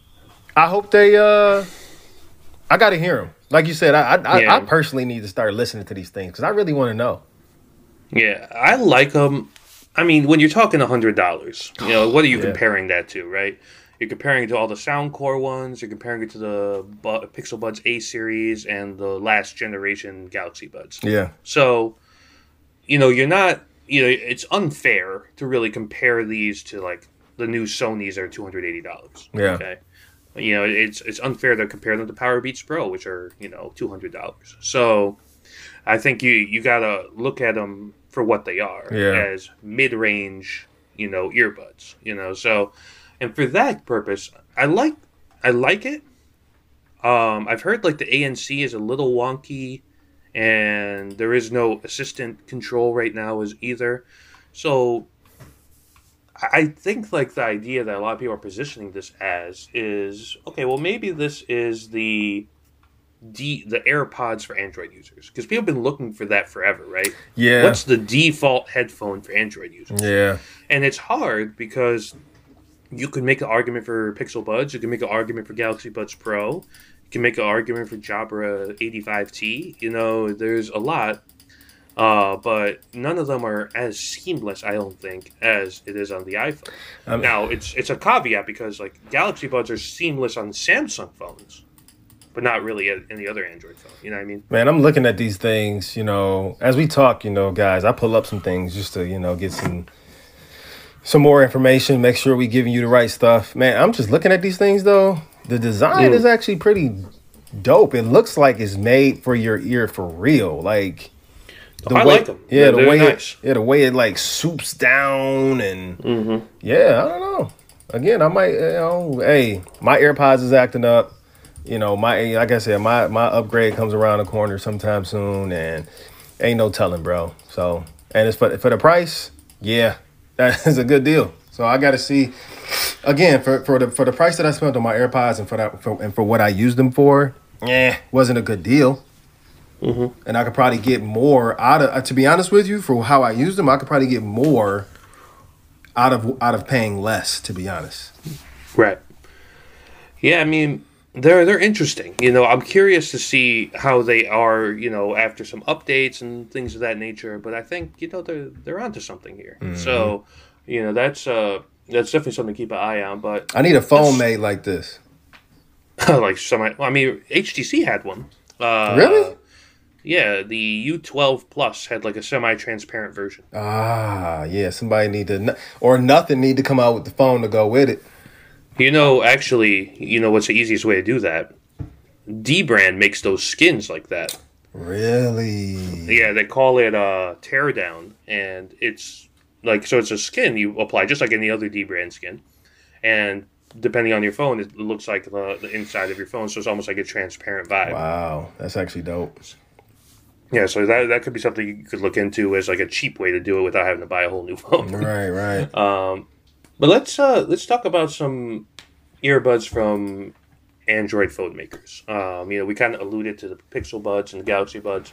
i hope they uh i gotta hear them like you said i i, Yeah. I, I personally need to start listening to these things because i really want to know Yeah, I like them. I mean, when you're talking hundred dollars, you know, what are you Yeah. comparing that to, right? You're comparing it to all the Soundcore ones. You're comparing it to the Bu- Pixel Buds A series and the last generation Galaxy Buds. yeah So, you know, you're not. You know, it's unfair to really compare these to like the new Sony's are two hundred eighty dollars. Yeah. Okay. You know, it's it's unfair to compare them to Powerbeats Pro, which are you know two hundred dollars. So, I think you you gotta look at them for what they are Yeah. as mid range, you know, earbuds. You know, so and for that purpose, I like I like it. Um, I've heard like the ANC is a little wonky, and there is no assistant control right now as either. So I think like the idea that a lot of people are positioning this as is okay. Well, maybe this is the D, the AirPods for Android users because people have been looking for that forever, right? yeah What's the default headphone for Android users? yeah And it's hard because you could make an argument for Pixel Buds, you can make an argument for Galaxy Buds Pro, can make an argument for Jabra 85T. You know, there's a lot, uh, but none of them are as seamless, I don't think, as it is on the iPhone. Um, now, it's it's a caveat because like Galaxy Buds are seamless on Samsung phones, but not really in any other Android phone. You know what I mean? Man, I'm looking at these things, you know, as we talk, you know, guys, I pull up some things just to, you know, get some some more information, make sure we giving you the right stuff. Man, I'm just looking at these things though. The design Mm. is actually pretty dope. It looks like it's made for your ear for real. Like the I way, like 'em. Yeah, They're- the way nice. it, yeah, the way it like swoops down and Mm-hmm. yeah, I don't know. Again, I might, you know, hey, my AirPods is acting up. You know, my like I said, my my upgrade comes around the corner sometime soon, and ain't no telling, bro. So, and it's for for the price, yeah, That is a good deal. So I got to see again for, for the for the price that I spent on my AirPods and for that for, and for what I used them for. Yeah, wasn't a good deal. Mm-hmm. And I could probably get more out of. Uh, to be honest with you, for how I used them, I could probably get more out of out of paying less. To be honest. Right. Yeah, I mean, they're they're interesting. You know, I'm curious to see how they are. You know, after some updates and things of that nature. But I think you know they're they're onto something here. Mm-hmm. So, you know, that's uh that's definitely something to keep an eye on. But I need a phone made like this. like some, I mean, HTC had one. Uh, really? Yeah, the U12 Plus had like a semi-transparent version. Ah, yeah. Somebody need to, or nothing need to come out with the phone to go with it. You know, actually, you know what's the easiest way to do that? Dbrand makes those skins like that. Really? Yeah, they call it uh teardown, and it's like so it's a skin you apply just like any other Dbrand skin, and depending on your phone, it looks like the, the inside of your phone, so it's almost like a transparent vibe. Wow, that's actually dope. Yeah, so that that could be something you could look into as like a cheap way to do it without having to buy a whole new phone. Right, right. Um, but let's uh, let's talk about some earbuds from Android phone makers. Um, you know, we kind of alluded to the Pixel Buds and the Galaxy Buds,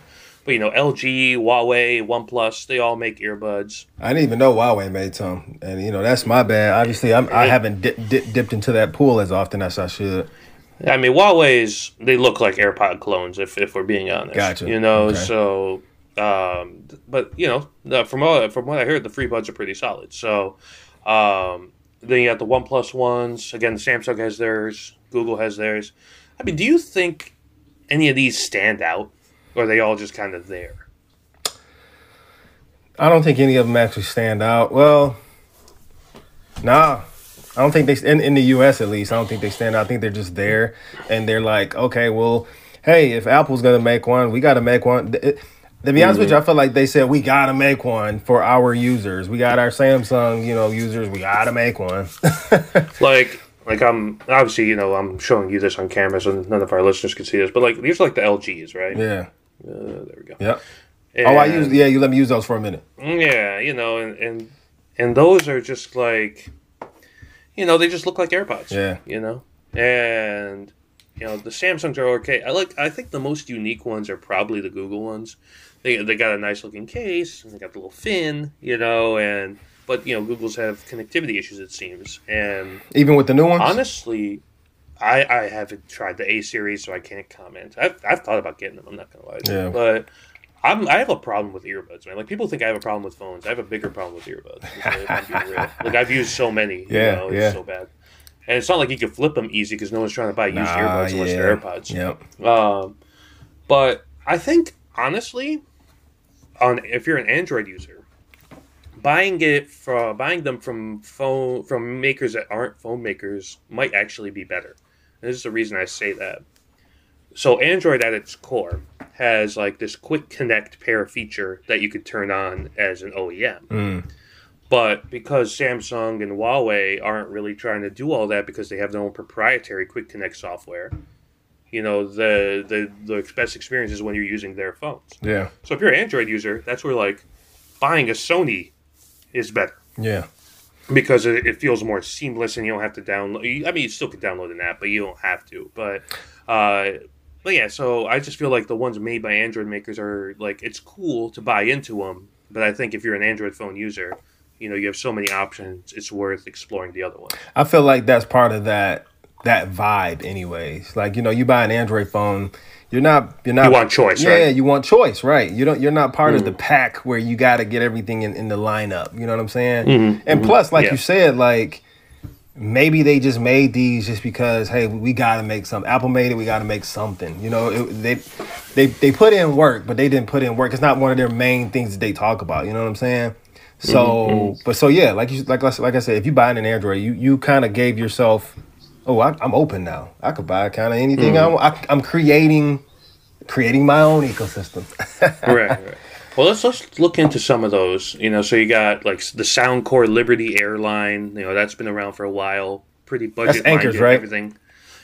but you know, LG, Huawei, OnePlus, they all make earbuds. I didn't even know Huawei made some, and you know that's my bad. Obviously, I'm, I haven't dip, dip, dipped into that pool as often as I should. I mean, Huawei's they look like AirPod clones, if if we're being honest. Gotcha. You know, okay. so. Um, but you know, from what from what I heard, the FreeBuds are pretty solid. So, um, then you got the OnePlus ones. Again, Samsung has theirs. Google has theirs. I mean, do you think any of these stand out, or are they all just kind of there? I don't think any of them actually stand out. Well, nah. I don't think they in, in the U.S. at least. I don't think they stand out. I think they're just there, and they're like, okay, well, hey, if Apple's gonna make one, we got to make one. It, to be honest mm-hmm. with you, I feel like they said we gotta make one for our users. We got our Samsung, you know, users. We gotta make one. like, like I'm obviously, you know, I'm showing you this on camera, so none of our listeners can see this. But like, these are like the LGs, right? Yeah. Uh, there we go. Yeah. And, oh, I use. Yeah, you let me use those for a minute. Yeah, you know, and and and those are just like, you know, they just look like AirPods. Yeah. You know, and you know the Samsungs are okay. I like. I think the most unique ones are probably the Google ones they they got a nice looking case and they got the little fin, you know, and but you know Google's have connectivity issues it seems, and even with the new ones. Honestly, I I haven't tried the A series, so I can't comment. I've I've thought about getting them. I'm not gonna lie, to yeah. but. I'm, I have a problem with earbuds, man. Like people think I have a problem with phones. I have a bigger problem with earbuds. like I've used so many. Yeah, you know, it's yeah. so bad. And it's not like you can flip them easy because no one's trying to buy used nah, earbuds unless yeah. they're AirPods. Yep. Um, but I think honestly, on if you're an Android user, buying it from buying them from phone from makers that aren't phone makers might actually be better. And this is the reason I say that. So Android at its core has like this quick connect pair feature that you could turn on as an OEM. Mm. But because Samsung and Huawei aren't really trying to do all that because they have their own proprietary quick connect software, you know the the the best experience is when you're using their phones. Yeah. So if you're an Android user, that's where like buying a Sony is better. Yeah. Because it, it feels more seamless and you don't have to download. I mean, you still can download an app, but you don't have to. But uh, but yeah, so I just feel like the ones made by Android makers are like it's cool to buy into them, but I think if you're an Android phone user, you know you have so many options, it's worth exploring the other one. I feel like that's part of that that vibe anyways like you know you buy an android phone you're not you're not you want choice yeah right? you want choice right you don't you're not part mm. of the mm. pack where you got to get everything in, in the lineup you know what i'm saying mm-hmm. and mm-hmm. plus like yeah. you said like maybe they just made these just because hey we gotta make something apple made it we gotta make something you know it, they they they put in work but they didn't put in work it's not one of their main things that they talk about you know what i'm saying so mm-hmm. mm-hmm. but so yeah like you like like i said if you buy an android you you kind of gave yourself oh, I, am open now. I could buy kind of anything mm. I want. I, am creating, creating my own ecosystem. right, right. Well, let's let's look into some of those. You know, so you got like the Soundcore Liberty Airline. You know, that's been around for a while. Pretty budget minded. Right? Everything.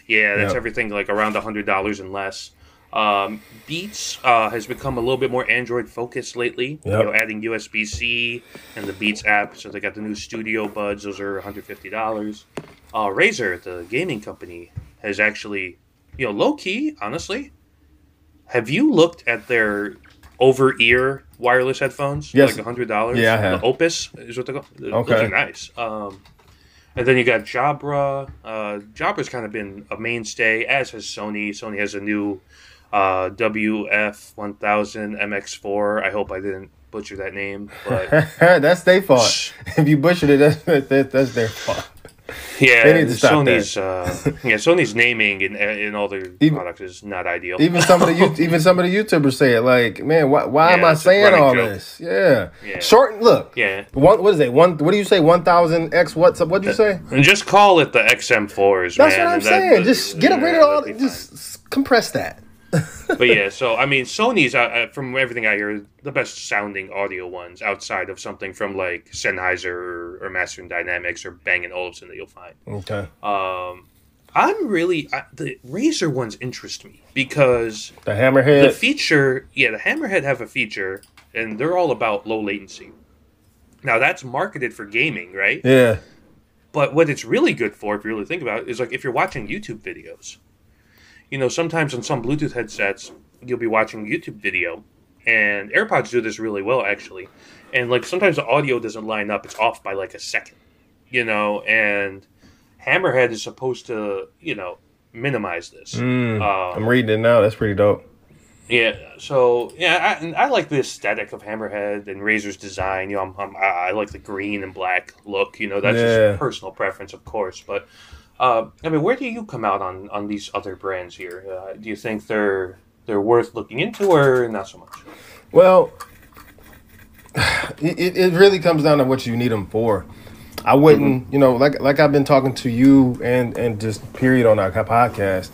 Yeah, that's yep. everything like around a hundred dollars and less. Um, Beats uh, has become a little bit more Android focused lately. You know, adding USB C and the Beats app. So they got the new Studio Buds. Those are one hundred fifty dollars. Uh, Razer, the gaming company, has actually, you know, low key, honestly. Have you looked at their over ear wireless headphones? Yes. like hundred dollars. Yeah, I have. The Opus is what they call. Those Okay. are nice. Um, and then you got Jabra. Uh, Jabra's kind of been a mainstay, as has Sony. Sony has a new uh, WF1000 MX4. I hope I didn't butcher that name, but that's their fault. If you butchered it, that's, that, that's their fault. yeah, They need to stop Sony's uh, yeah Sony's naming in in all their Even- products is not ideal. Even some of the even some of the YouTubers say it. Like, man, why, why am I saying all joke. this? Yeah. Yeah. Short. Look. yeah, One. What is it? One. What do you say? One thousand x. What's up? What do you say? and just call it the XM4s, That's man. what I'm that- saying. Just get rid yeah, of all. that'd be fine. Just compress that. But yeah, so I mean, Sony's uh, uh, from everything I hear the best sounding audio ones outside of something from like Sennheiser or, or Master and Dynamics or Bang and Olufsen that you'll find. Okay. Um, I'm really I, the Razer ones interest me because The Hammerhead the feature, yeah, the Hammerhead have a feature, and they're all about low latency. Now that's marketed for gaming, right? yeah. But what it's really good for, if you really think about it, is like if you're watching YouTube videos. You know, sometimes on some Bluetooth headsets, you'll be watching a YouTube video, and AirPods do this really well, actually. And like sometimes the audio doesn't line up; it's off by like a second. You know, and Hammerhead is supposed to, you know, minimize this. Mm, Um, I'm reading it now. That's pretty dope. yeah, so yeah, I, and I like the aesthetic of Hammerhead and Razer's design. You know, I'm, I'm, I I like the green and black look. You know, that's Yeah. just personal preference, of course. But uh, I mean, where do you come out on on these other brands here? Uh, do you think they're they're worth looking into, or not so much? Well, it, it- it really comes down to what you need them for. I wouldn't, you know, like like I've been talking to you and and just period on our podcast,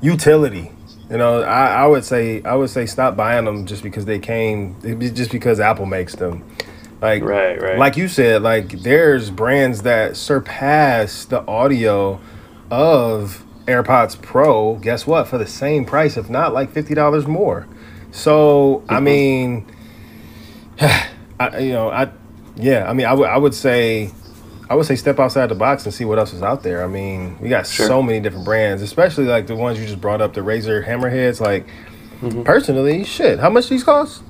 utility. You know, I, I would say I would say stop buying them just because they came, just because Apple makes them. Like Right, right. like you said, like there's brands that surpass the audio of AirPods Pro. Guess what? For the same price, if not like fifty dollars more. So I mm-hmm. mean, I you know I yeah I mean I would I would say I would say step outside the box and see what else is out there. I mean, we got Sure. so many different brands, especially like the ones you just brought up, the Razer Hammerheads. Like mm-hmm. personally, shit, how much these cost?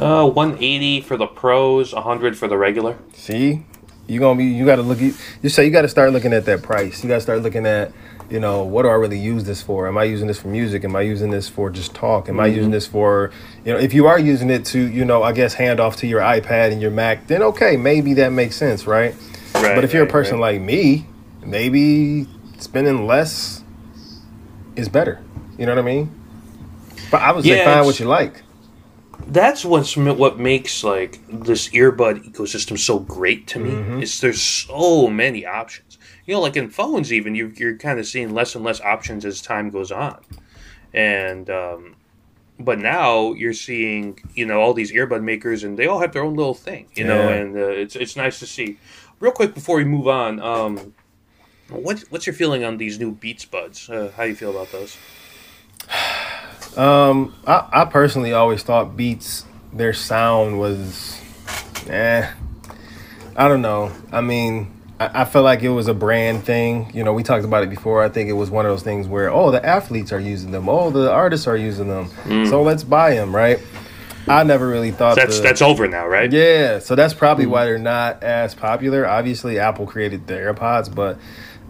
Uh, one eighty for the pros, hundred for the regular. See, you gonna be you got to look. at- You say you got to start looking at that price. You got to start looking at, you know, what do I really use this for? Am I using this for music? Am I using this for just talk? Am I using this for, you know, if you are using it to, you know, I guess hand off to your iPad and your Mac, then okay, maybe that makes sense, right? Right, but if you're a person right. like me, maybe spending less is better. You know what I mean? But I would say Yeah, find what you like. That's what's what makes like this earbud ecosystem so great to me Mm-hmm. is there's so many options you know like in phones even you, you're kind of seeing less and less options as time goes on and um, but now you're seeing you know all these earbud makers and they all have their own little thing you know and uh, it's it's nice to see real quick before we move on um, what, what's your feeling on these new beats buds uh, how do you feel about those Um, I, I personally always thought Beats their sound was, eh. I don't know. I mean, I, I feel like it was a brand thing. You know, we talked about it before. I think it was one of those things where, oh, the athletes are using them. Oh, the artists are using them. So let's buy them, right? I never really thought that's the- that's over now right yeah, so that's probably why they're not as popular. Obviously, Apple created the AirPods, but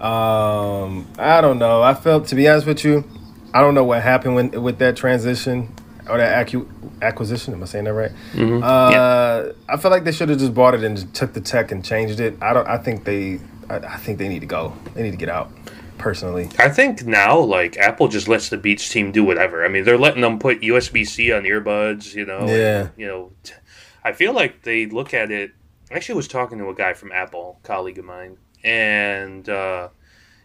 um, I don't know. I felt, to be honest with you, I don't know what happened when, with that transition or that accu- acquisition. Am I saying that right? Uh, I feel like they should have just bought it and just took the tech and changed it. I don't. I think they. I, I think they need to go. They need to get out. Personally, I think now, like Apple just lets the Beats team do whatever. I mean, they're letting them put USB C on earbuds. You know, and, Yeah. you know, t- I feel like they look at it. I actually was talking to a guy from Apple, colleague of mine, and uh,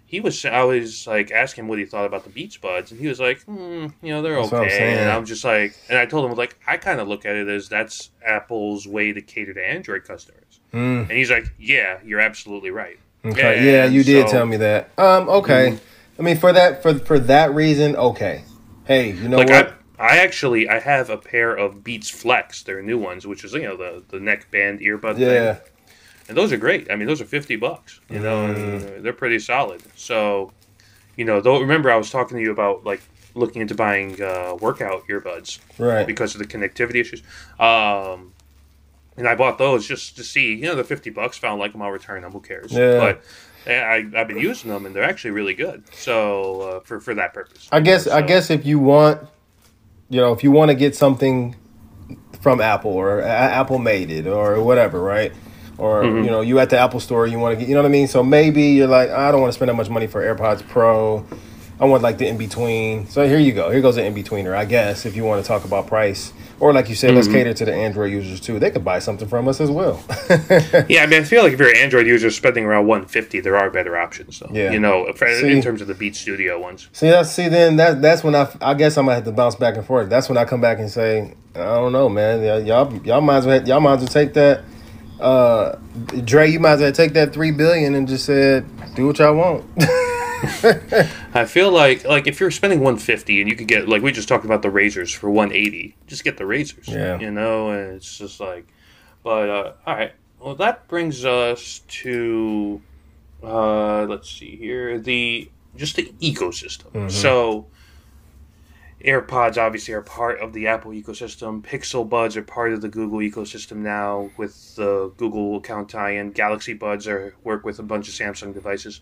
he was. I was like asking him what he thought about the Beats Buds, and he was like, hmm, you know, they're That's what I'm okay. And I'm just like, and I told him like, I kind of look at it as that's Apple's way to cater to Android customers. Mm. And he's like, yeah, you're absolutely right. Okay. Yeah, you did so- tell me that. Um, okay. I mean, for that for for that reason, okay. hey, you know like what? I, I actually I have a pair of Beats Flex, they're new ones, which is you know the the neck band earbud yeah, thing, and those are great. I mean, those are fifty bucks. You know, Mm. they're pretty solid. So, you know, though remember I was talking to you about like looking into buying uh, workout earbuds right. because of the connectivity issues. Um, and I bought those just to see, you know, the fifty bucks. Found like them, I'll return them. Who cares? Yeah. But I, I've been using them, and they're actually really good. So uh, for for that purpose, I guess I guess if you want, you know, if you want to get something from Apple or Apple made it or whatever, right? Or Mm-hmm. you know, you at the Apple store, you want to get, you know what I mean. So maybe you're like, I don't want to spend that much money for AirPods Pro. I want like the in between. So here you go. Here goes the in betweener, I guess. If you want to talk about price, or like you said, let's Mm-hmm. cater to the Android users too. They could buy something from us as well. Yeah, I mean, I feel like if you're an Android user spending around 150, there are better options, though. Yeah. You know, for, See- in terms of the Beat Studio ones. See, that's see. Then that that's when I I guess I'm gonna have to bounce back and forth. That's when I come back and say, I don't know, man. Y'all y'all might as well y'all might as well take that. Uh, Dre, you might as well take that three billion and just said, do what y'all want. I feel like like if you're spending 150 and you could get like we just talked about the Razers for 180, just get the Razers. Yeah. You know, and it's just like, but uh, all right. Well, that brings us to uh, let's see here the just the ecosystem. So. AirPods obviously are part of the Apple ecosystem. Pixel Buds are part of the Google ecosystem now with the Google account tie-in. Galaxy Buds are work with a bunch of Samsung devices.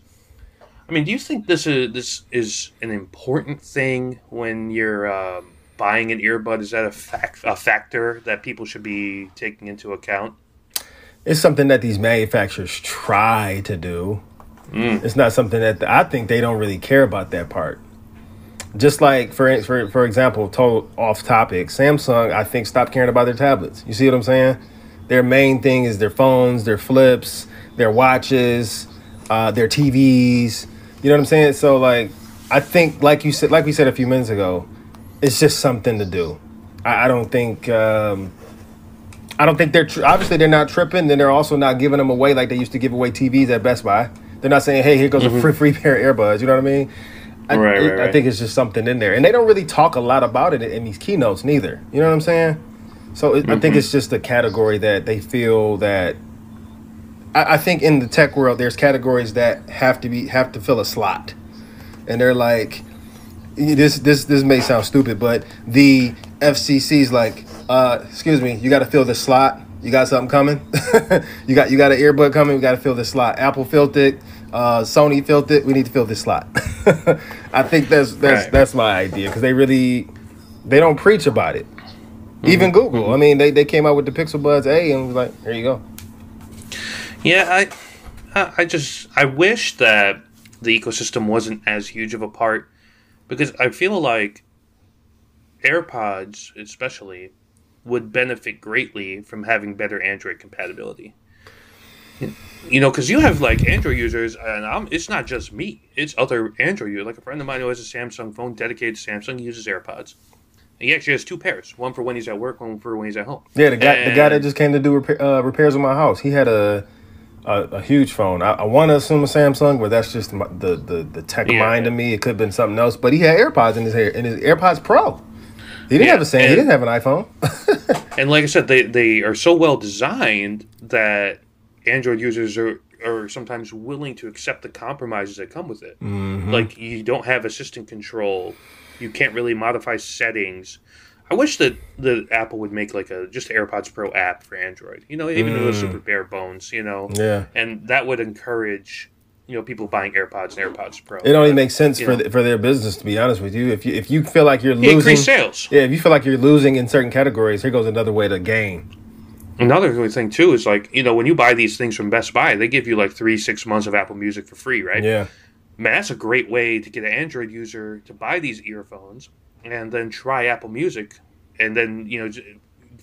I mean, do you think this is this is an important thing when you're um, buying an earbud? Is that a fact a factor that people should be taking into account? it's something that these manufacturers try to do. Mm. It's not something that I think they don't really care about that part. Just like for for for example, total off topic, Samsung I think stopped caring about their tablets. You see what I'm saying? Their main thing is their phones, their flips, their watches, uh, their TVs. You know what I'm saying? So like, I think like you said, like we said a few minutes ago, it's just something to do. I, I don't think. Um, I don't think they're tri- obviously they're not tripping. Then they're also not giving them away like they used to give away TVs at Best Buy. They're not saying, "Hey, here goes a free free pair of earbuds." You know what I mean? I, Right, it- right, I think it's just something in there, and they don't really talk a lot about it in, in these keynotes neither. You know what I'm saying? So it, I think it's just a category that they feel that. I, I think in the tech world, there's categories that have to be have to fill a slot, and they're like, this this this may sound stupid, but the FCC's like, uh, excuse me, you got to fill this slot. You got something coming? you got you got an earbud coming? We got to fill this slot. Apple filled it. Uh, Sony filled it. We need to fill this slot. I think that's that's Right. that's my idea because they really they don't preach about it. Even Google. I mean, they, they came out with the Pixel Buds A and was like, here you go. Yeah, I, I I just I wish that the ecosystem wasn't as huge of a part because I feel like AirPods, especially, would benefit greatly from having better Android compatibility. You know, because you have like Android users, and I'm, it's not just me; it's other Android users. Like a friend of mine who has a Samsung phone dedicated to Samsung, uses AirPods. And he actually has two pairs: one for when he's at work, one for when he's at home. Yeah, the guy the guy that just came to do repair, uh, repairs on my house, he had a a, a huge phone. I, I want to assume a Samsung, but that's just my, the the the tech Yeah. mind of me. It could have been something else, but he had AirPods in his hair in his AirPods Pro. He didn't Yeah, have a Sam. He didn't have an iPhone. And like I said, they, they are so well designed that Android users are, are sometimes willing to accept the compromises that come with it. Mm-hmm. Like you don't have assistant control, you can't really modify settings. I wish that the Apple would make like a just AirPods Pro app for Android. You know, even it was mm. super bare bones. You know, yeah, and that would encourage you know people buying AirPods and AirPods Pro. it only makes sense for the, for their business. To be honest with you, if you if you feel like you're Yeah, losing, increase sales. yeah, if you feel like you're losing in certain categories, here goes another way to gain. Another good thing too is like you know when you buy these things from Best Buy, they give you like three six months of Apple Music for free, right? Yeah, Man, that's a great way to get an Android user to buy these earphones and then try Apple Music, and then you know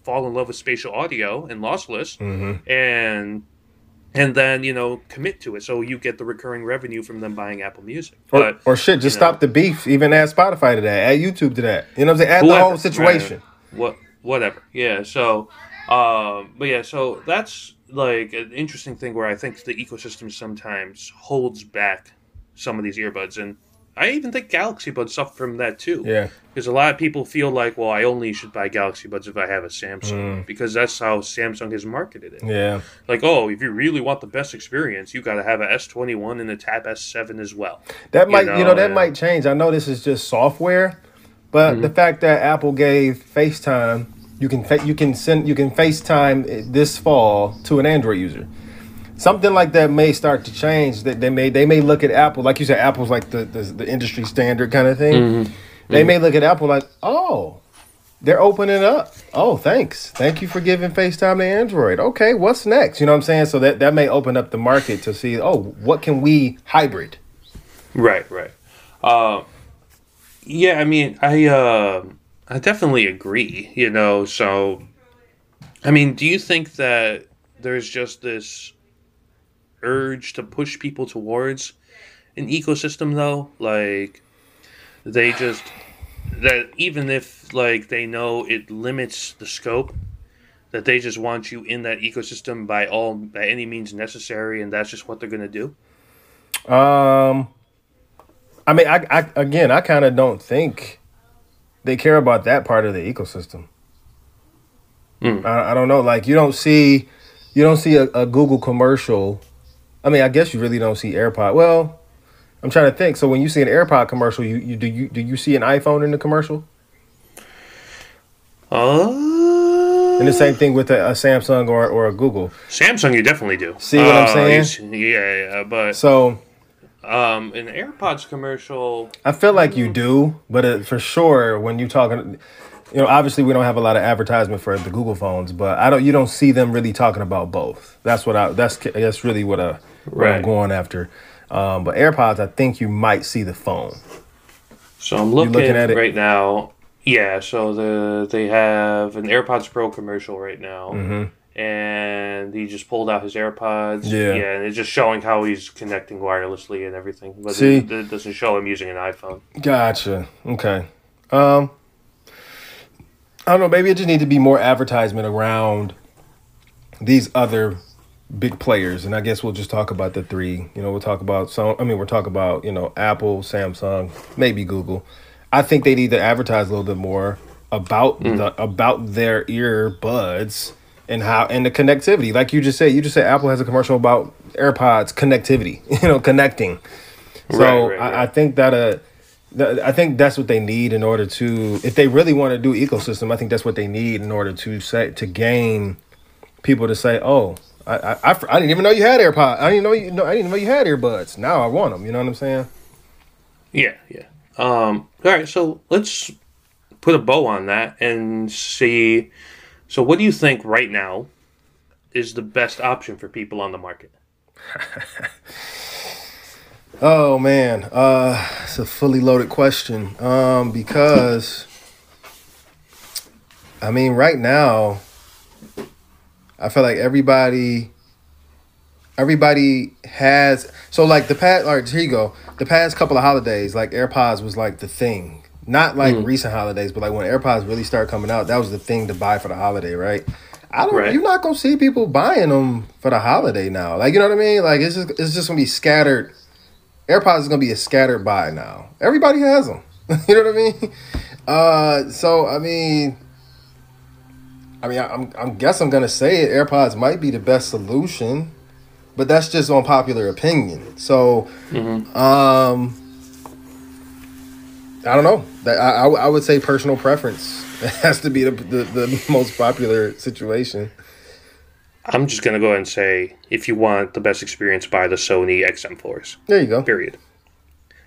fall in love with spatial audio and lossless, Mm-hmm. and and then you know commit to it, so you get the recurring revenue from them buying Apple Music. or, But or shit, just you know. stop the beef. Even add Spotify to that, add YouTube to that. You know what I'm saying? Add the whole situation. right, what whatever. Yeah. So, um, but yeah, so that's like an interesting thing where I think the ecosystem sometimes holds back some of these earbuds, and I even think Galaxy Buds suffer from that too. Yeah. Because a lot of people feel like, well, I only should buy Galaxy Buds if I have a Samsung, Mm. because that's how Samsung has marketed it. Yeah. Like, oh, if you really want the best experience, you got to have a S21 and a Tab S7 as well. That might, you know, know, that and- might change. I know this is just software, but Mm-hmm. the fact that Apple gave FaceTime, you can fa- you can send you can FaceTime this fall to an Android user. Something like that may start to change. That they may they may look at Apple, like you said, Apple's like the the, the industry standard kind of thing. Mm-hmm. They may look at Apple like, oh, they're opening up. Oh, thanks. Thank you for giving FaceTime to Android. Okay, what's next? You know what I'm saying? So that, that may open up the market to see, oh, what can we hybrid? Right, right. Uh, yeah, I mean, I uh, I definitely agree. You know, so I mean, do you think that there's just this urge to push people towards an ecosystem, though? Like they just that even if like they know it limits the scope. That they just want you in that ecosystem by all by any means necessary, and that's just what they're gonna do. Um, I mean, I, I again, I kind of don't think they care about that part of the ecosystem. Mm. I, I don't know. Like, you don't see, you don't see a, a Google commercial. I mean, I guess you really don't see AirPod. Well, I'm trying to think. So when you see an AirPod commercial, you, you do you do you see an iPhone in the commercial? Uh, And the same thing with a, a Samsung or, or a Google. Samsung, you definitely do. See what I'm Uh, saying? Yeah, yeah, but So um, an AirPods commercial, I feel like you do, but uh, for sure when you talking, you know, obviously we don't have a lot of advertisement for the Google phones, but I don't. You don't see them really talking about both. That's what I. That's that's really what, I, what I'm going after. Um, but AirPods, I think you might see the phone. so I'm looking, looking at it? right now. Yeah, so the they have an AirPods Pro commercial right now, and he just pulled out his AirPods. Yeah. yeah, and it's just showing how he's connecting wirelessly and everything, but See? it, it doesn't show him using an iPhone. Gotcha. Okay. Um, I don't know. Maybe it just need to be more advertisement around these other big players, and I guess we'll just talk about the three. You know, we'll talk about some. I mean, we'll talk about you know Apple, Samsung, maybe Google. I think they need to advertise a little bit more about the about their earbuds and how and the connectivity. Like you just said, you just said Apple has a commercial about AirPods connectivity. You know, connecting. So Right, right, I, I think that uh, th- I think that's what they need in order to, if they really want to do ecosystem, I think that's what they need in order to say to gain people to say, oh, I I, I, I didn't even know you had AirPods. I didn't know you know I didn't know you had earbuds. Now I want them. You know what I'm saying? Yeah, yeah. Um, all right, so let's put a bow on that and see. So, what do you think right now is the best option for people on the market? Oh man, uh, it's a fully loaded question. Um, because I mean, right now, I feel like everybody, everybody has. So like the past, all right, here you go. The past couple of holidays, like AirPods was like the thing. Not like recent holidays, but like when AirPods really started coming out, that was the thing to buy for the holiday, right? I don't. Right. You're not gonna see people buying them for the holiday now. Like you know what I mean? Like it's just it's just gonna be scattered. AirPods is gonna be a scattered buy now. Everybody has them. you know what I mean? Uh, so I mean, I mean, I'm I'm guess I'm gonna say it. AirPods might be the best solution, but that's just on popular opinion. So, um, I don't know. I, I I would say personal preference it has to be the, the the most popular situation. I'm just going to go ahead and say if you want the best experience, buy the Sony XM4s. There you go. Period.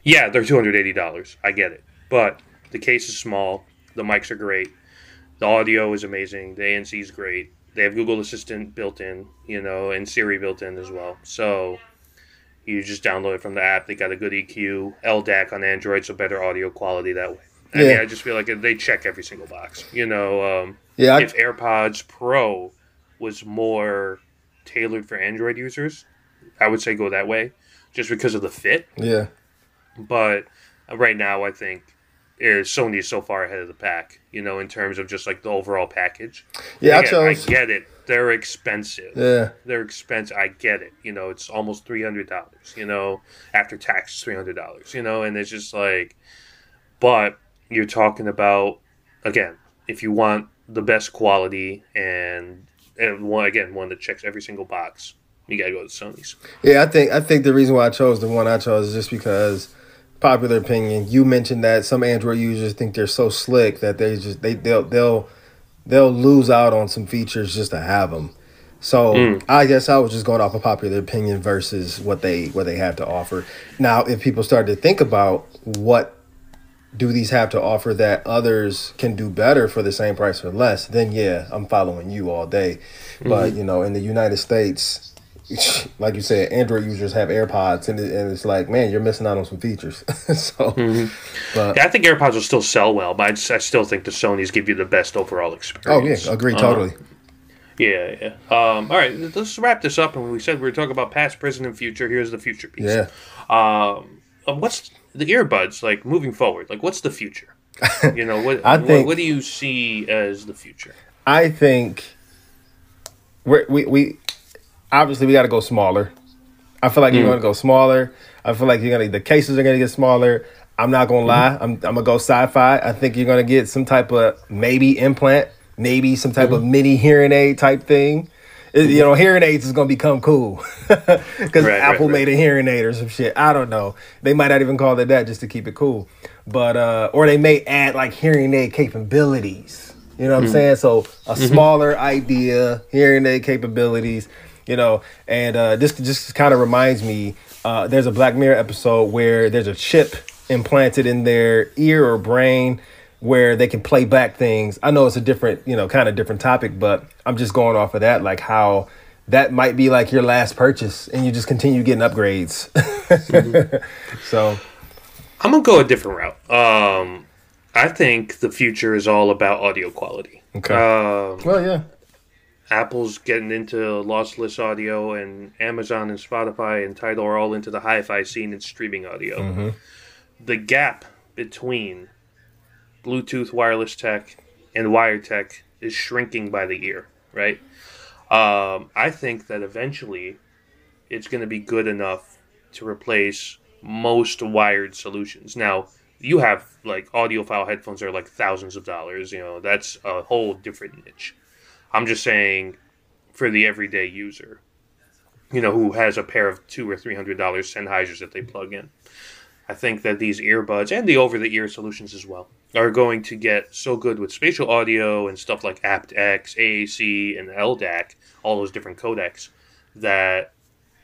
Yeah, they're $280. I get it. But the case is small. The mics are great. The audio is amazing. The ANC is great. They have Google Assistant built in, you know, and Siri built in as well. So you just download it from the app. They got a good EQ, LDAC on Android, so better audio quality that way. I mean, Yeah. I just feel like they check every single box. You know, um, Yeah, I, if AirPods Pro was more tailored for Android users, I would say go that way, just because of the fit. yeah. But right now, I think is Sony is so far ahead of the pack. You know, in terms of just like the overall package. Yeah, I I chose. get it. They're expensive. Yeah. They're expensive. I get it. You know, it's almost three hundred dollars. You know, after tax, three hundred dollars. You know, and it's just like, but you're talking about again, if you want the best quality and and one again one that checks every single box, you gotta go to Sony's. Yeah, I think I think the reason why I chose the one I chose is just because popular opinion. You mentioned that some Android users think they're so slick that they just they they'll they'll they'll lose out on some features just to have them. So Mm. I guess I was just going off of popular opinion versus what they what they have to offer. Now, if people start to think about what do these have to offer that others can do better for the same price or less, then yeah, I'm following you all day. But Mm-hmm. you know, in the United States, like you said, Android users have AirPods, and, it, and it's like, man, you're missing out on some features. so, Mm-hmm. but Yeah, I think AirPods will still sell well, but I, just, I still think the Sony's give you the best overall experience. oh yeah, agree Uh, totally. Yeah, yeah. Um, all right, let's wrap this up. And we said we were talking about past, present, and future. Here's the future piece. Yeah. Um, uh, what's the earbuds like moving forward? Like, what's the future? You know, what I what- think- what, do you see as the future? I think we're, we we obviously we got to go smaller. I feel like you're hmm. going to go smaller. I feel like you're gonna the cases are gonna get smaller. I'm not gonna hmm. lie. I'm I'm gonna go sci-fi. I think you're gonna get some type of maybe implant, maybe some type hmm. of mini hearing aid type thing. It- you know, hearing aids is gonna become cool because Right, Apple right, made a hearing aid or some shit. I don't know. They might not even call it that just to keep it cool. But uh, or they may add like hearing aid capabilities. You know what I'm saying? So a mm-hmm. smaller idea, hearing aid capabilities. You know, and uh, this just kind of reminds me. Uh, there's a Black Mirror episode where there's a chip implanted in their ear or brain where they can play back things. I know it's a different, you know, kind of different topic, but I'm just going off of that, like how that might be like your last purchase and you just continue getting upgrades. so, I'm gonna go a different route. Um, I think the future is all about audio quality. Okay. Um, well, yeah. Apple's getting into lossless audio, and Amazon and Spotify and Tidal are all into the hi-fi scene and streaming audio. The gap between Bluetooth wireless tech and wired tech is shrinking by the year, right? Um, I think that eventually it's going to be good enough to replace most wired solutions. Now, you have like audiophile headphones that are like thousands of dollars, you know, that's a whole different niche. I'm just saying for the everyday user, you know, who has a pair of two or three hundred dollars Sennheisers that they plug in. I think that these earbuds and the over the ear solutions as well are going to get so good with spatial audio and stuff like aptX, AAC, and LDAC, all those different codecs, that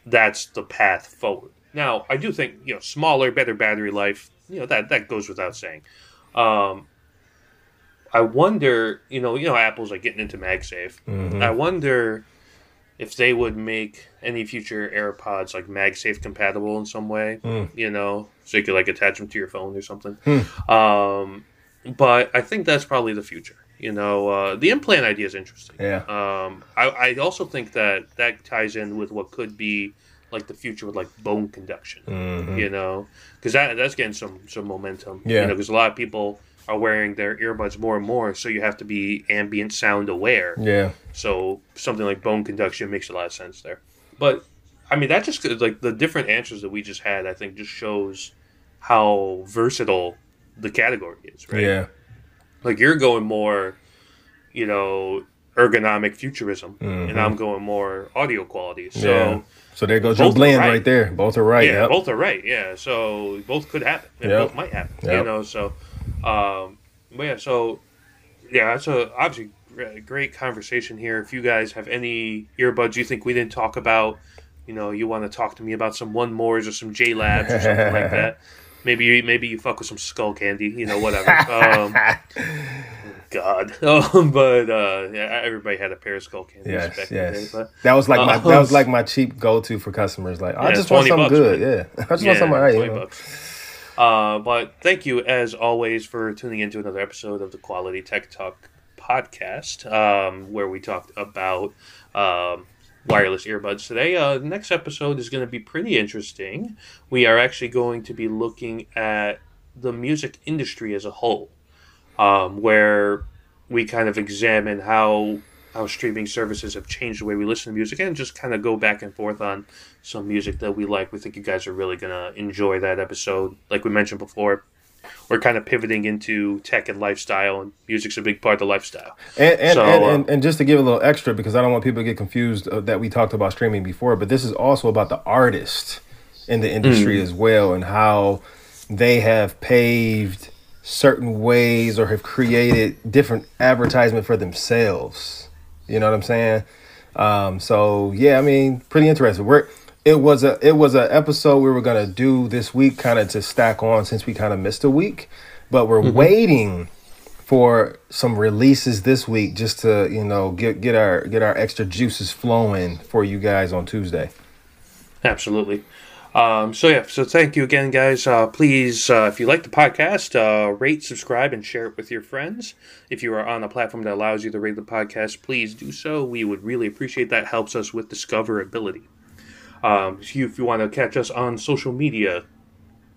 that's the path forward. Now, I do think, you know, smaller, better battery life, you know, that, that goes without saying. Um, I wonder, you know, you know, Apple's like getting into MagSafe. I wonder if they would make any future AirPods like MagSafe compatible in some way. You know, so you could like attach them to your phone or something. Um, but I think that's probably the future. You know, uh, the implant idea is interesting. Yeah. Um, I, I also think that that ties in with what could be like the future with like bone conduction. You know, because that that's getting some some momentum. Yeah. You know, because a lot of people are wearing their earbuds more and more, so you have to be ambient sound aware. Yeah. So something like bone conduction makes a lot of sense there. But I mean, that just like the different answers that we just had, I think, just shows how versatile the category is, right? Yeah. Like you're going more, you know, ergonomic futurism, and I'm going more audio quality. So. Mm-hmm. yeah. So there goes your blend right. right. there. Both are right. Yeah, yep. both are right. Yeah, so both could happen. Yep. both might happen. You know, so um, but yeah, so yeah, that's a obviously gre- great conversation here. If you guys have any earbuds you think we didn't talk about, you know, you want to talk to me about some One Mores or some JLabs or something like that. Maybe you, maybe you fuck with some Skullcandy, you know, whatever. Um, God, um, but uh, yeah, everybody had a pair of Skullcandies Yes, back in the day. yes. But That was like my Uh, that was like my cheap go to for customers. Like I Yeah, just want something bucks, good. Yeah, I just want something right. You know? bucks. Uh, but thank you, as always, for tuning into another episode of the Quality Tech Talk podcast, um, where we talked about um, wireless earbuds today. Uh, the next episode is going to be pretty interesting. We are actually going to be looking at the music industry as a whole, um, where we kind of examine how how streaming services have changed the way we listen to music, and just kind of go back and forth on some music that we like. We think you guys are really gonna enjoy that episode. Like we mentioned before, we're kind of pivoting into tech and lifestyle, and music's a big part of the lifestyle. And and, so, and, uh, and, and, just to give a little extra, because I don't want people to get confused uh, that we talked about streaming before, but this is also about the artist in the industry mm. as well, and how they have paved certain ways or have created different advertisement for themselves. You know what I'm saying? Um, so yeah, I mean, pretty interesting. We're it was a it was an episode we were gonna do this week, kind of to stack on since we kind of missed a week, but we're mm-hmm. waiting for some releases this week just to you know get get our get our extra juices flowing for you guys on Tuesday. Absolutely. Um, so yeah, so thank you again, guys. Uh, please, uh, if you like the podcast, uh, rate, subscribe, and share it with your friends. If you are on a platform that allows you to rate the podcast, please do so. We would really appreciate that. Helps us with discoverability. Um, if you, you want to catch us on social media,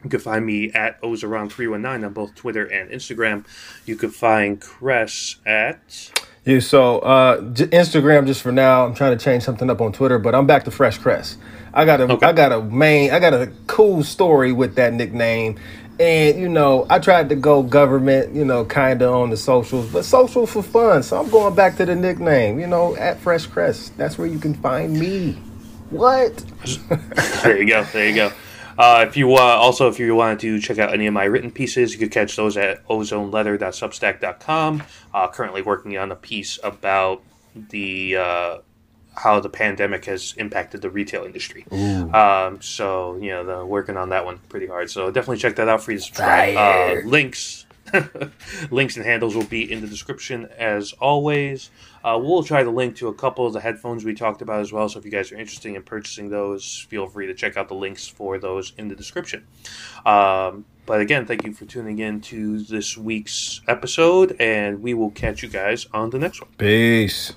you can find me at Ozahran319 on both Twitter and Instagram. You can find Cres at. Yeah, so uh, Instagram just for now. I'm trying to change something up on Twitter, but I'm back to Fresh Cres. I got a okay. I got a main I got a cool story with that nickname. And you know, I tried to go government, you know, kind of on the socials, but social for fun. So I'm going back to the nickname, you know, at Fresh Cres. That's where you can find me. What? there you go. There you go. Uh, if you uh, also if you wanted to check out any of my written pieces, you could catch those at ozoneletter.substack.com. Uh, currently working on a piece about the uh, how the pandemic has impacted the retail industry. Um, so you know, the, working on that one pretty hard. So definitely check that out for you to subscribe. Uh, links, links and handles will be in the description as always. Uh, we'll try to link to a couple of the headphones we talked about as well. So if you guys are interested in purchasing those, feel free to check out the links for those in the description. Um, but again, thank you for tuning in to this week's episode, and we will catch you guys on the next one. Peace.